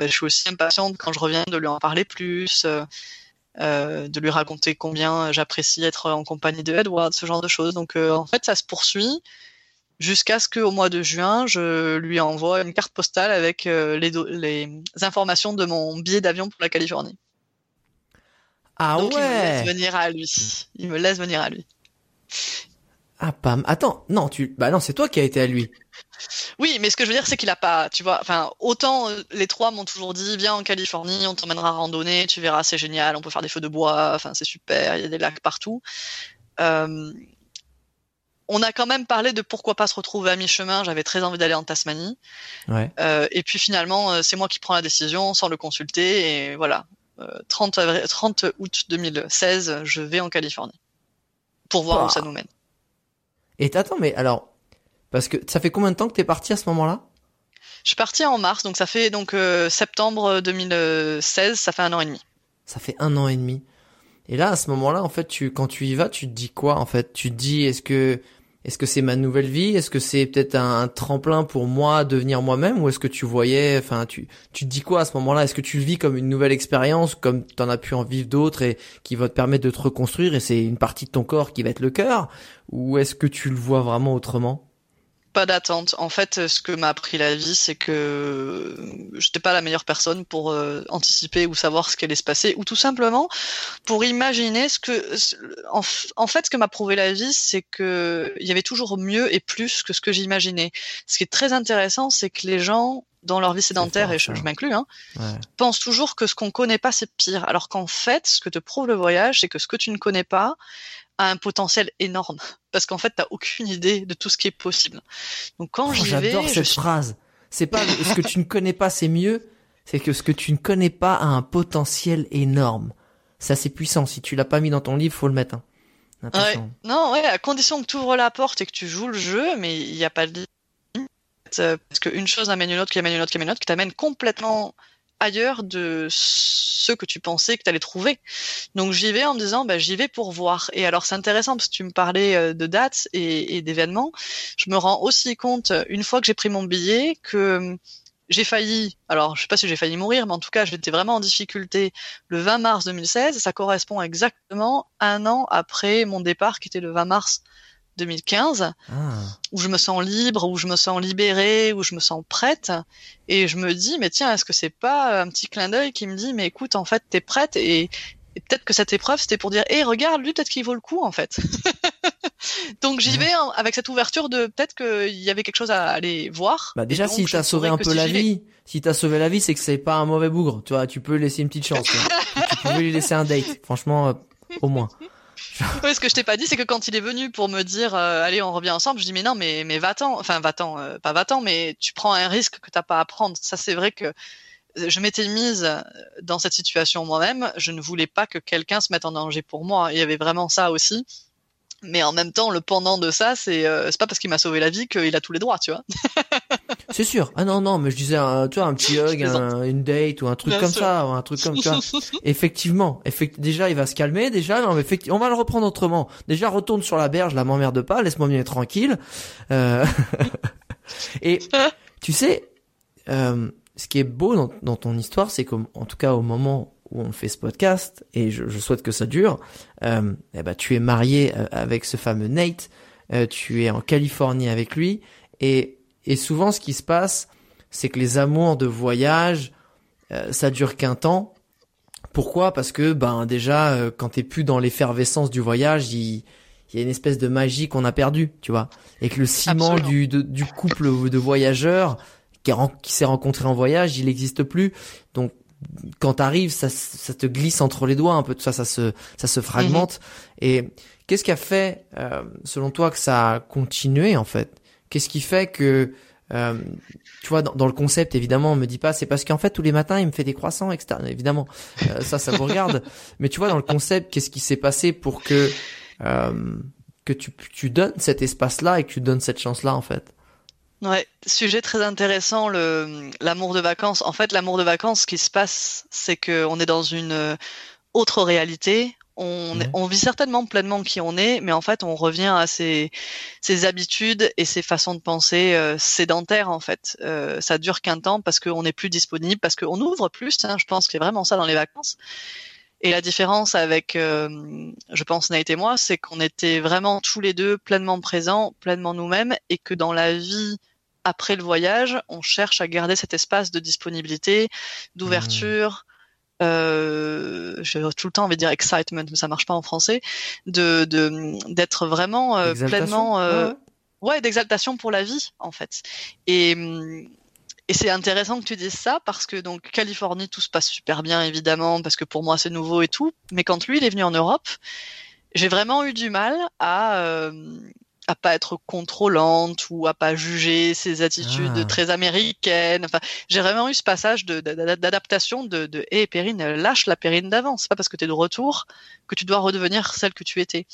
je suis aussi impatiente quand je reviens de lui en parler plus, de lui raconter combien j'apprécie être en compagnie de Edward, ce genre de choses. Donc en fait, ça se poursuit jusqu'à ce qu'au mois de juin, je lui envoie une carte postale avec les, les informations de mon billet d'avion pour la Californie. Ah Donc, ouais. Il me laisse venir à lui. Il me laisse venir à lui. Ah pam. Attends, non, tu, bah non, c'est toi qui as été à lui. Oui, mais ce que je veux dire, c'est qu'il a pas, tu vois, enfin, autant euh, les trois m'ont toujours dit, viens en Californie, on t'emmènera randonner, tu verras, c'est génial, on peut faire des feux de bois, enfin, c'est super, il y a des lacs partout. Euh, on a quand même parlé de pourquoi pas se retrouver à mi-chemin. J'avais très envie d'aller en Tasmanie. Ouais. Euh, et puis finalement, c'est moi qui prends la décision sans le consulter. Et voilà, 30, avril, 30 août 2016, je vais en Californie pour voir où ça nous mène. Et t'attends, mais alors, parce que ça fait combien de temps que t'es parti à ce moment-là? Je suis partie en mars, donc ça fait donc euh, septembre 2016, ça fait un an et demi. Ça fait un an et demi. Et là, à ce moment-là, en fait, tu, quand tu y vas, tu te dis quoi, en fait? Tu te dis, est-ce que, est-ce que c'est ma nouvelle vie? Est-ce que c'est peut-être un, tremplin pour moi devenir moi-même? Ou est-ce que tu voyais, enfin, tu, tu te dis quoi à ce moment-là? Est-ce que tu le vis comme une nouvelle expérience, comme t'en as pu en vivre d'autres et qui va te permettre de te reconstruire et c'est une partie de ton corps qui va être le cœur? Ou est-ce que tu le vois vraiment autrement? Pas d'attente. En fait, ce que m'a appris la vie, c'est que j'étais pas la meilleure personne pour euh, anticiper ou savoir ce qui allait se passer, ou tout simplement pour imaginer ce que. En, en fait, ce que m'a prouvé la vie, c'est que il y avait toujours mieux et plus que ce que j'imaginais. Ce qui est très intéressant, c'est que les gens dans leur vie sédentaire, et je, m'inclus, hein, ouais. pensent toujours que ce qu'on connaît pas, c'est pire. Alors qu'en fait, ce que te prouve le voyage, c'est que ce que tu ne connais pas a un potentiel énorme. Parce qu'en fait, t'as aucune idée de tout ce qui est possible. Donc quand Oh, j'y vais, J'adore cette suis- phrase. C'est pas ce que tu ne connais pas, c'est mieux. C'est que ce que tu ne connais pas a un potentiel énorme. Ça, c'est puissant. Si tu l'as pas mis dans ton livre, faut le mettre. hein. Non, ouais, à condition que tu ouvres la porte et que tu joues le jeu, mais il n'y a pas de limite. Euh, Parce qu'une chose amène une autre, qui amène une autre, qui amène une autre, qui t'amène complètement ailleurs de ce que tu pensais que tu allais trouver. Donc j'y vais en me disant, bah, j'y vais pour voir. Et alors c'est intéressant parce que tu me parlais euh, de dates et, et d'événements. Je me rends aussi compte, une fois que j'ai pris mon billet, que euh, j'ai failli, alors je sais pas si j'ai failli mourir, mais en tout cas j'étais vraiment en difficulté le 20 mars 2016. Ça correspond exactement un an après mon départ qui était le 20 mars 2015 Ah. où je me sens libre, où je me sens libérée, où je me sens prête. Et je me dis, mais tiens, est-ce que c'est pas un petit clin d'œil qui me dit, mais écoute, en fait, t'es prête et, et peut-être que cette épreuve, c'était pour dire, hé, regarde, lui, peut-être qu'il vaut le coup, en fait. Donc j'y vais hein, avec cette ouverture de peut-être qu'il y avait quelque chose à aller voir. Bah déjà, donc, si t'as sauvé un peu si la vie, si t'as sauvé la vie, c'est que c'est pas un mauvais bougre. Tu vois, tu peux laisser une petite chance. tu peux lui laisser un date. Franchement, euh, au moins. oui, ce que je t'ai pas dit, c'est que quand il est venu pour me dire, euh, allez, on revient ensemble, je dis mais non, mais mais va-t'en, enfin va-t'en, euh, pas va-t'en, mais tu prends un risque que t'as pas à prendre. Ça, c'est vrai que je m'étais mise dans cette situation moi-même. Je ne voulais pas que quelqu'un se mette en danger pour moi. Il y avait vraiment ça aussi. Mais en même temps, le pendant de ça, c'est euh, c'est pas parce qu'il m'a sauvé la vie qu'il a tous les droits, tu vois. c'est sûr. Ah non non, mais je disais, un, tu vois, un petit hug, une date ou un truc comme ça, un truc comme ça. effectivement, effect déjà, il va se calmer. Déjà, non, mais effectivement, on va le reprendre autrement. Déjà, retourne sur la berge, la m'emmerde pas, laisse-moi bien tranquille. Euh... Et tu sais, euh, ce qui est beau dans, dans ton histoire, c'est qu'en tout cas au moment où on fait ce podcast, et je, je souhaite que ça dure, euh, eh ben, tu es marié euh, avec ce fameux Nate, euh, tu es en Californie avec lui, et, et souvent ce qui se passe, c'est que les amours de voyage, euh, ça dure qu'un temps. Pourquoi? Parce que ben déjà, euh, quand t'es plus dans l'effervescence du voyage, il, il y a une espèce de magie qu'on a perdue, tu vois, et que le ciment du, du couple de voyageurs qui, qui s'est rencontré en voyage, il n'existe plus. Donc quand t'arrives, ça, ça te glisse entre les doigts un peu, tout ça, ça se, ça se fragmente. Mhm. Et qu'est-ce qui a fait, euh, selon toi, que ça a continué en fait? Qu'est-ce qui fait que, euh, tu vois, dans, le concept, évidemment, on me dit pas, c'est parce qu'en fait tous les matins il me fait des croissants, etc. Évidemment, euh, ça, ça vous regarde. Mais tu vois, dans le concept, qu'est-ce qui s'est passé pour que que tu, tu donnes cet espace-là et que tu donnes cette chance-là en fait? Ouais, sujet très intéressant, le l'amour de vacances. En fait, l'amour de vacances, ce qui se passe, c'est que on est dans une euh, autre réalité. On, on, vit certainement pleinement qui on est, mais en fait, on revient à ses, ses habitudes et ses façons de penser euh, sédentaires. En fait, euh, ça dure qu'un temps parce qu'on n'est plus disponible, parce qu'on ouvre plus. Hein, je pense que c'est vraiment ça dans les vacances. Et la différence avec, euh, je pense, Nate et moi, c'est qu'on était vraiment tous les deux pleinement présents, pleinement nous-mêmes, et que dans la vie après le voyage, on cherche à garder cet espace de disponibilité, d'ouverture. Mmh. Euh, j'ai tout le temps envie de dire excitement, mais ça marche pas en français, de d'être vraiment euh, pleinement, euh, ouais, d'exaltation pour la vie en fait. Et et c'est intéressant que tu dises ça parce que donc Californie tout se passe super bien évidemment parce que pour moi c'est nouveau et tout, mais quand lui il est venu en Europe, j'ai vraiment eu du mal à à pas être contrôlante ou à pas juger ses attitudes ah. très américaines. Enfin, j'ai vraiment eu ce passage d'adaptation de, de, hé, Perrine, lâche la Perrine d'avant. C'est pas parce que tu es de retour que tu dois redevenir celle que tu étais.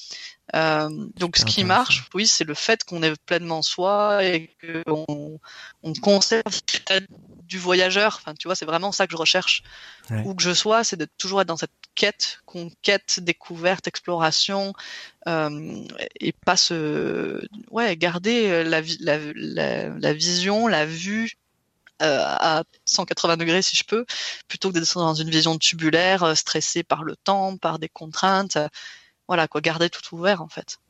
Euh, donc, ce qui marche, oui, c'est le fait qu'on est pleinement soi et qu'on on conserve du voyageur. Enfin, tu vois, c'est vraiment ça que je recherche. Où que je sois, c'est de toujours être dans cette quête, conquête, découverte, exploration, euh, et pas se, ouais, garder la, la, la, la vision, la vue euh, à 180 degrés si je peux, plutôt que d'être dans une vision tubulaire, stressée par le temps, par des contraintes. Voilà, quoi, garder tout ouvert en fait.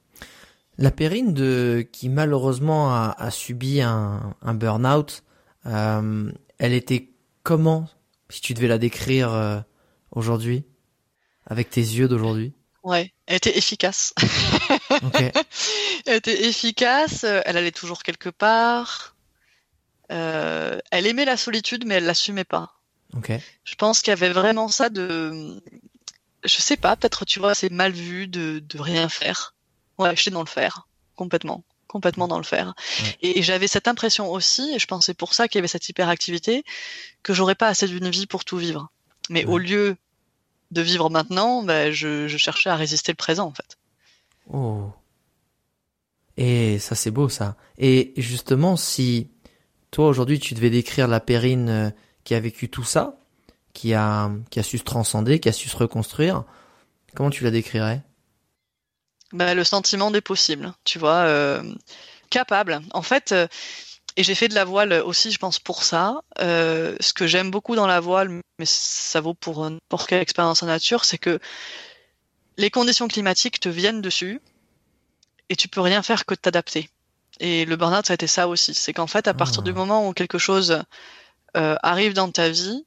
La Périne de qui malheureusement a, a subi un, un burn-out, euh, elle était comment si tu devais la décrire euh, aujourd'hui avec tes yeux d'aujourd'hui? Ouais, elle était efficace. okay. Elle était efficace, elle allait toujours quelque part. Euh, elle aimait la solitude, mais elle l'assumait pas. Okay. Je pense qu'il y avait vraiment ça de, je sais pas, peut-être tu vois, c'est mal vu de, de rien faire. Ouais, j'étais dans le faire, complètement, complètement dans le faire. Ouais. Et, j'avais cette impression aussi, et je pensais pour ça qu'il y avait cette hyperactivité, que j'aurais pas assez d'une vie pour tout vivre. Mais ouais. au lieu de vivre maintenant, bah, je, je, cherchais à résister le présent en fait. Oh. Et ça c'est beau ça. Et justement, si toi aujourd'hui tu devais décrire la Périne euh, qui a vécu tout ça, qui a qui a su se transcender, qui a su se reconstruire, comment tu la décrirais? Bah, le sentiment des possibles, tu vois, euh, capable. En fait. Euh, et j'ai fait de la voile aussi, je pense, pour ça. Euh, ce que j'aime beaucoup dans la voile, mais ça vaut pour n'importe quelle expérience en nature, c'est que les conditions climatiques te viennent dessus et tu peux rien faire que de t'adapter. Et le burn-out, ça a été ça aussi. C'est qu'en fait, à partir du moment où quelque chose arrive dans ta vie,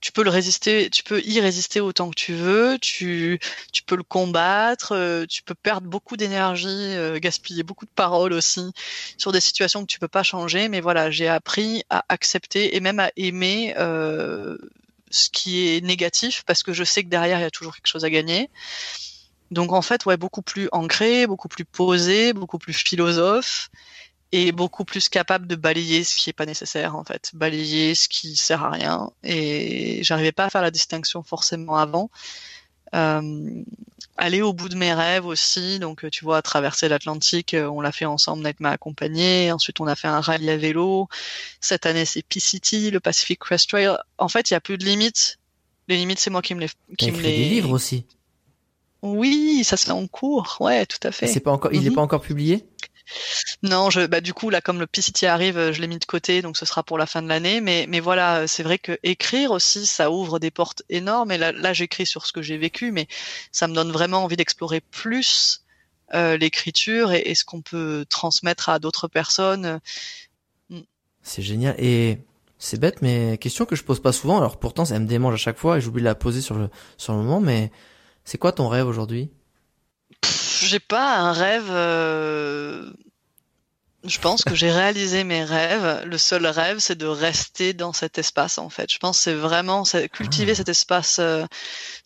tu peux le résister, tu peux y résister autant que tu veux, tu, tu peux le combattre, euh, tu peux perdre beaucoup d'énergie, euh, gaspiller beaucoup de paroles aussi sur des situations que tu peux pas changer. Mais voilà, j'ai appris à accepter et même à aimer euh, ce qui est négatif parce que je sais que derrière il y a toujours quelque chose à gagner. Donc en fait, ouais, beaucoup plus ancré, beaucoup plus posé, beaucoup plus philosophe et beaucoup plus capable de balayer ce qui est pas nécessaire en fait, balayer ce qui sert à rien. Et j'arrivais pas à faire la distinction forcément avant. Euh, aller au bout de mes rêves aussi, donc tu vois, traverser l'Atlantique, euh, on l'a fait ensemble avec ma accompagnée. Ensuite, on a fait un rallye à vélo. Cette année, c'est P-City, le Pacific Crest Trail. En fait, il y a plus de limites. Les limites, c'est moi qui me les. Qui me les... des livres aussi. Oui, ça se fait en cours. Ouais, tout à fait. C'est pas encore, il n'est mhm. pas encore publié? Non, je, bah du coup là, comme le PCT arrive, je l'ai mis de côté, donc ce sera pour la fin de l'année. Mais, voilà, c'est vrai que écrire aussi, ça ouvre des portes énormes. Et là, j'écris sur ce que j'ai vécu, mais ça me donne vraiment envie d'explorer plus euh, l'écriture et, ce qu'on peut transmettre à d'autres personnes. Mm. C'est génial. Et c'est bête, mais question que je pose pas souvent. Alors pourtant, ça me démange à chaque fois et j'oublie de la poser sur le moment. Mais c'est quoi ton rêve aujourd'hui? J'ai pas un rêve. Euh, je pense que j'ai réalisé mes rêves. Le seul rêve, c'est de rester dans cet espace, en fait. Je pense que c'est vraiment cultiver ah. cet espace euh,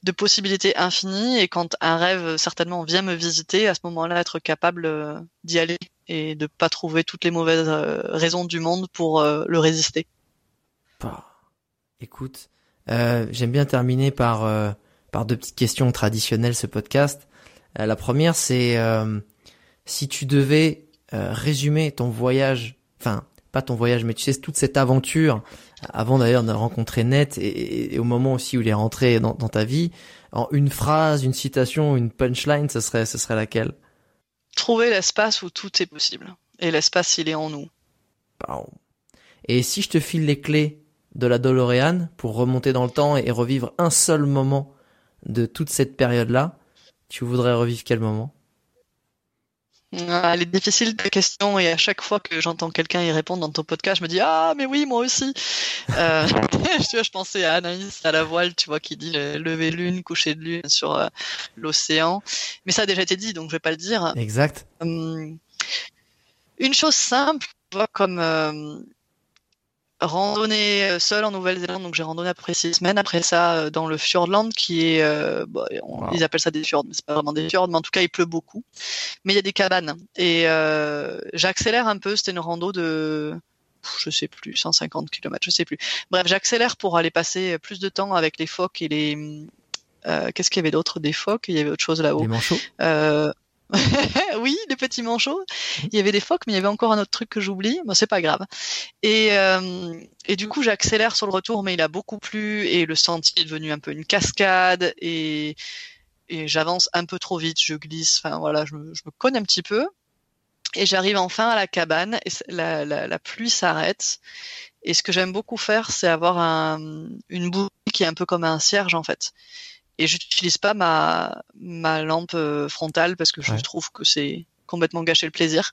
de possibilités infinies. Et quand un rêve, certainement, vient me visiter, à ce moment-là, être capable euh, d'y aller et de pas trouver toutes les mauvaises raisons du monde pour le résister. Bah, écoute, j'aime bien terminer par par deux petites questions traditionnelles ce podcast. Euh, la première, c'est euh, si tu devais euh, résumer ton voyage, enfin pas ton voyage, mais tu sais toute cette aventure, avant d'ailleurs de rencontrer Net et, au moment aussi où il est rentré dans, ta vie, en une phrase, une citation, une punchline, ce serait, ce serait laquelle? Trouver l'espace où tout est possible. Et l'espace, il est en nous. Et si je te file les clés de la DeLorean pour remonter dans le temps et revivre un seul moment de toute cette période-là, tu voudrais revivre quel moment? Ah, elle est difficile ta question et à chaque fois que j'entends quelqu'un y répondre dans ton podcast, je me dis ah mais oui moi aussi. euh, tu vois, je pensais à Anaïs à la voile, tu vois, qui dit lever lune, coucher de lune sur euh, l'océan. Mais ça a déjà été dit, donc je vais pas le dire. Exact. Hum, une chose simple, tu vois, comme euh, randonnée euh, seule en Nouvelle-Zélande, donc j'ai randonné après six semaines. Après ça, euh, dans le Fjordland, qui est, euh, bah, ils appellent ça des fjords, mais c'est pas vraiment des fjords, mais en tout cas il pleut beaucoup. Mais il y a des cabanes et j'accélère un peu. C'était une rando de, je sais plus, 150 km, je sais plus. Bref, j'accélère pour aller passer plus de temps avec les phoques et les, qu'est-ce qu'il y avait d'autre? Des phoques? Il y avait autre chose là-haut. Manchots? oui, les petits manchots. Il y avait des phoques, mais il y avait encore un autre truc que j'oublie. Bon, c'est pas grave. Et, euh, et du coup, j'accélère sur le retour, mais il a beaucoup plu et le sentier est devenu un peu une cascade et, et j'avance un peu trop vite, je glisse. Enfin voilà, je me, je me cogne un petit peu. Et j'arrive enfin à la cabane et la, la, la pluie s'arrête. Et ce que j'aime beaucoup faire, c'est avoir un, une bougie qui est un peu comme un cierge en fait et j'utilise pas ma ma lampe euh, frontale parce que je trouve que c'est complètement gâcher le plaisir.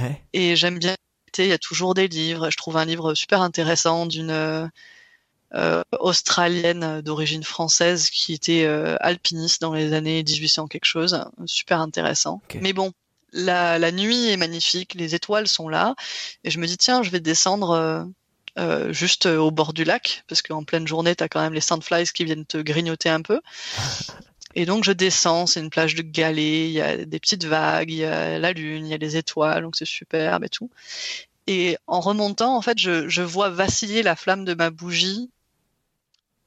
Ouais. Et j'aime bien. Il y a toujours des livres. Je trouve un livre super intéressant d'une euh, australienne d'origine française qui était euh, alpiniste dans les années 1800 quelque chose. Super intéressant. Mais bon, la, la nuit est magnifique, les étoiles sont là, et je me dis tiens, je vais descendre euh, juste euh, au bord du lac, parce qu'en pleine journée, tu as quand même les sandflies qui viennent te grignoter un peu. Et donc je descends, c'est une plage de galets, il y a des petites vagues, il y a la lune, il y a les étoiles, donc c'est superbe et tout. Et en remontant, en fait, je, je vois vaciller la flamme de ma bougie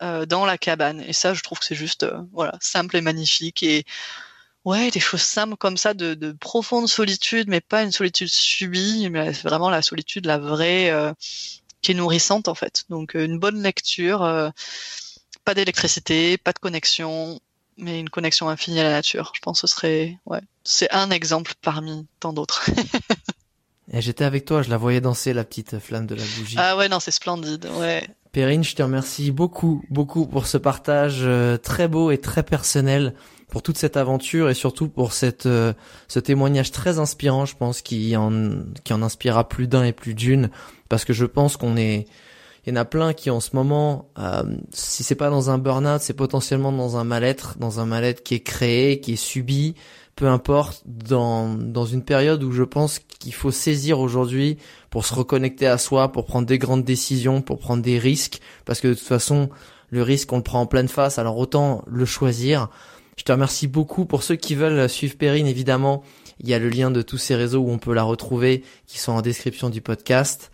euh, dans la cabane. Et ça, je trouve que c'est juste, euh, voilà, simple et magnifique. Et ouais, des choses simples comme ça, de, de profonde solitude, mais pas une solitude subie, mais vraiment la solitude, la vraie, qui est nourrissante en fait. Donc euh, une bonne lecture, euh, pas d'électricité, pas de connexion, mais une connexion infinie à la nature. Je pense que ce serait, ouais, c'est un exemple parmi tant d'autres. Et j'étais avec toi, je la voyais danser la petite flamme de la bougie. Ah ouais, non, c'est splendide, ouais. Perrine, je te remercie beaucoup, beaucoup pour ce partage euh, très beau et très personnel, pour toute cette aventure et surtout pour cette ce témoignage très inspirant, je pense, qui en qui en inspirera plus d'un et plus d'une. Parce que je pense qu'on est il y en a plein qui en ce moment, euh, si c'est pas dans un burn-out, c'est potentiellement dans un mal-être, dans un mal-être qui est créé, qui est subi, peu importe, dans, dans une période où je pense qu'il faut saisir aujourd'hui pour se reconnecter à soi, pour prendre des grandes décisions, pour prendre des risques, parce que de toute façon, le risque on le prend en pleine face, alors autant le choisir. Je te remercie beaucoup. Pour ceux qui veulent suivre Perrine, évidemment, il y a le lien de tous ces réseaux où on peut la retrouver, qui sont en description du podcast.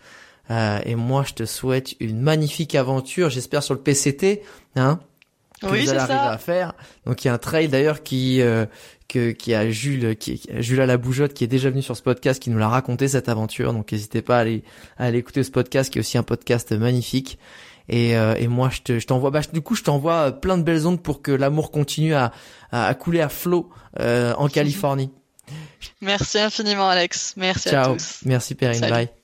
Euh, et moi, je te souhaite une magnifique aventure. J'espère sur le PCT, hein, que oui, vous allez ça. arriver à faire. Donc il y a un trail d'ailleurs qui euh, que qui a Jules qui Jules à la bougeotte qui est déjà venu sur ce podcast qui nous l'a raconté cette aventure. Donc n'hésitez pas à aller à aller écouter ce podcast qui est aussi un podcast magnifique. Et, euh, et moi je te je t'envoie bah, du coup je t'envoie plein de belles ondes pour que l'amour continue à, à, à couler à flot euh, en Californie. Merci infiniment Alex. Merci à tous. Merci Perrine. Salut. Bye.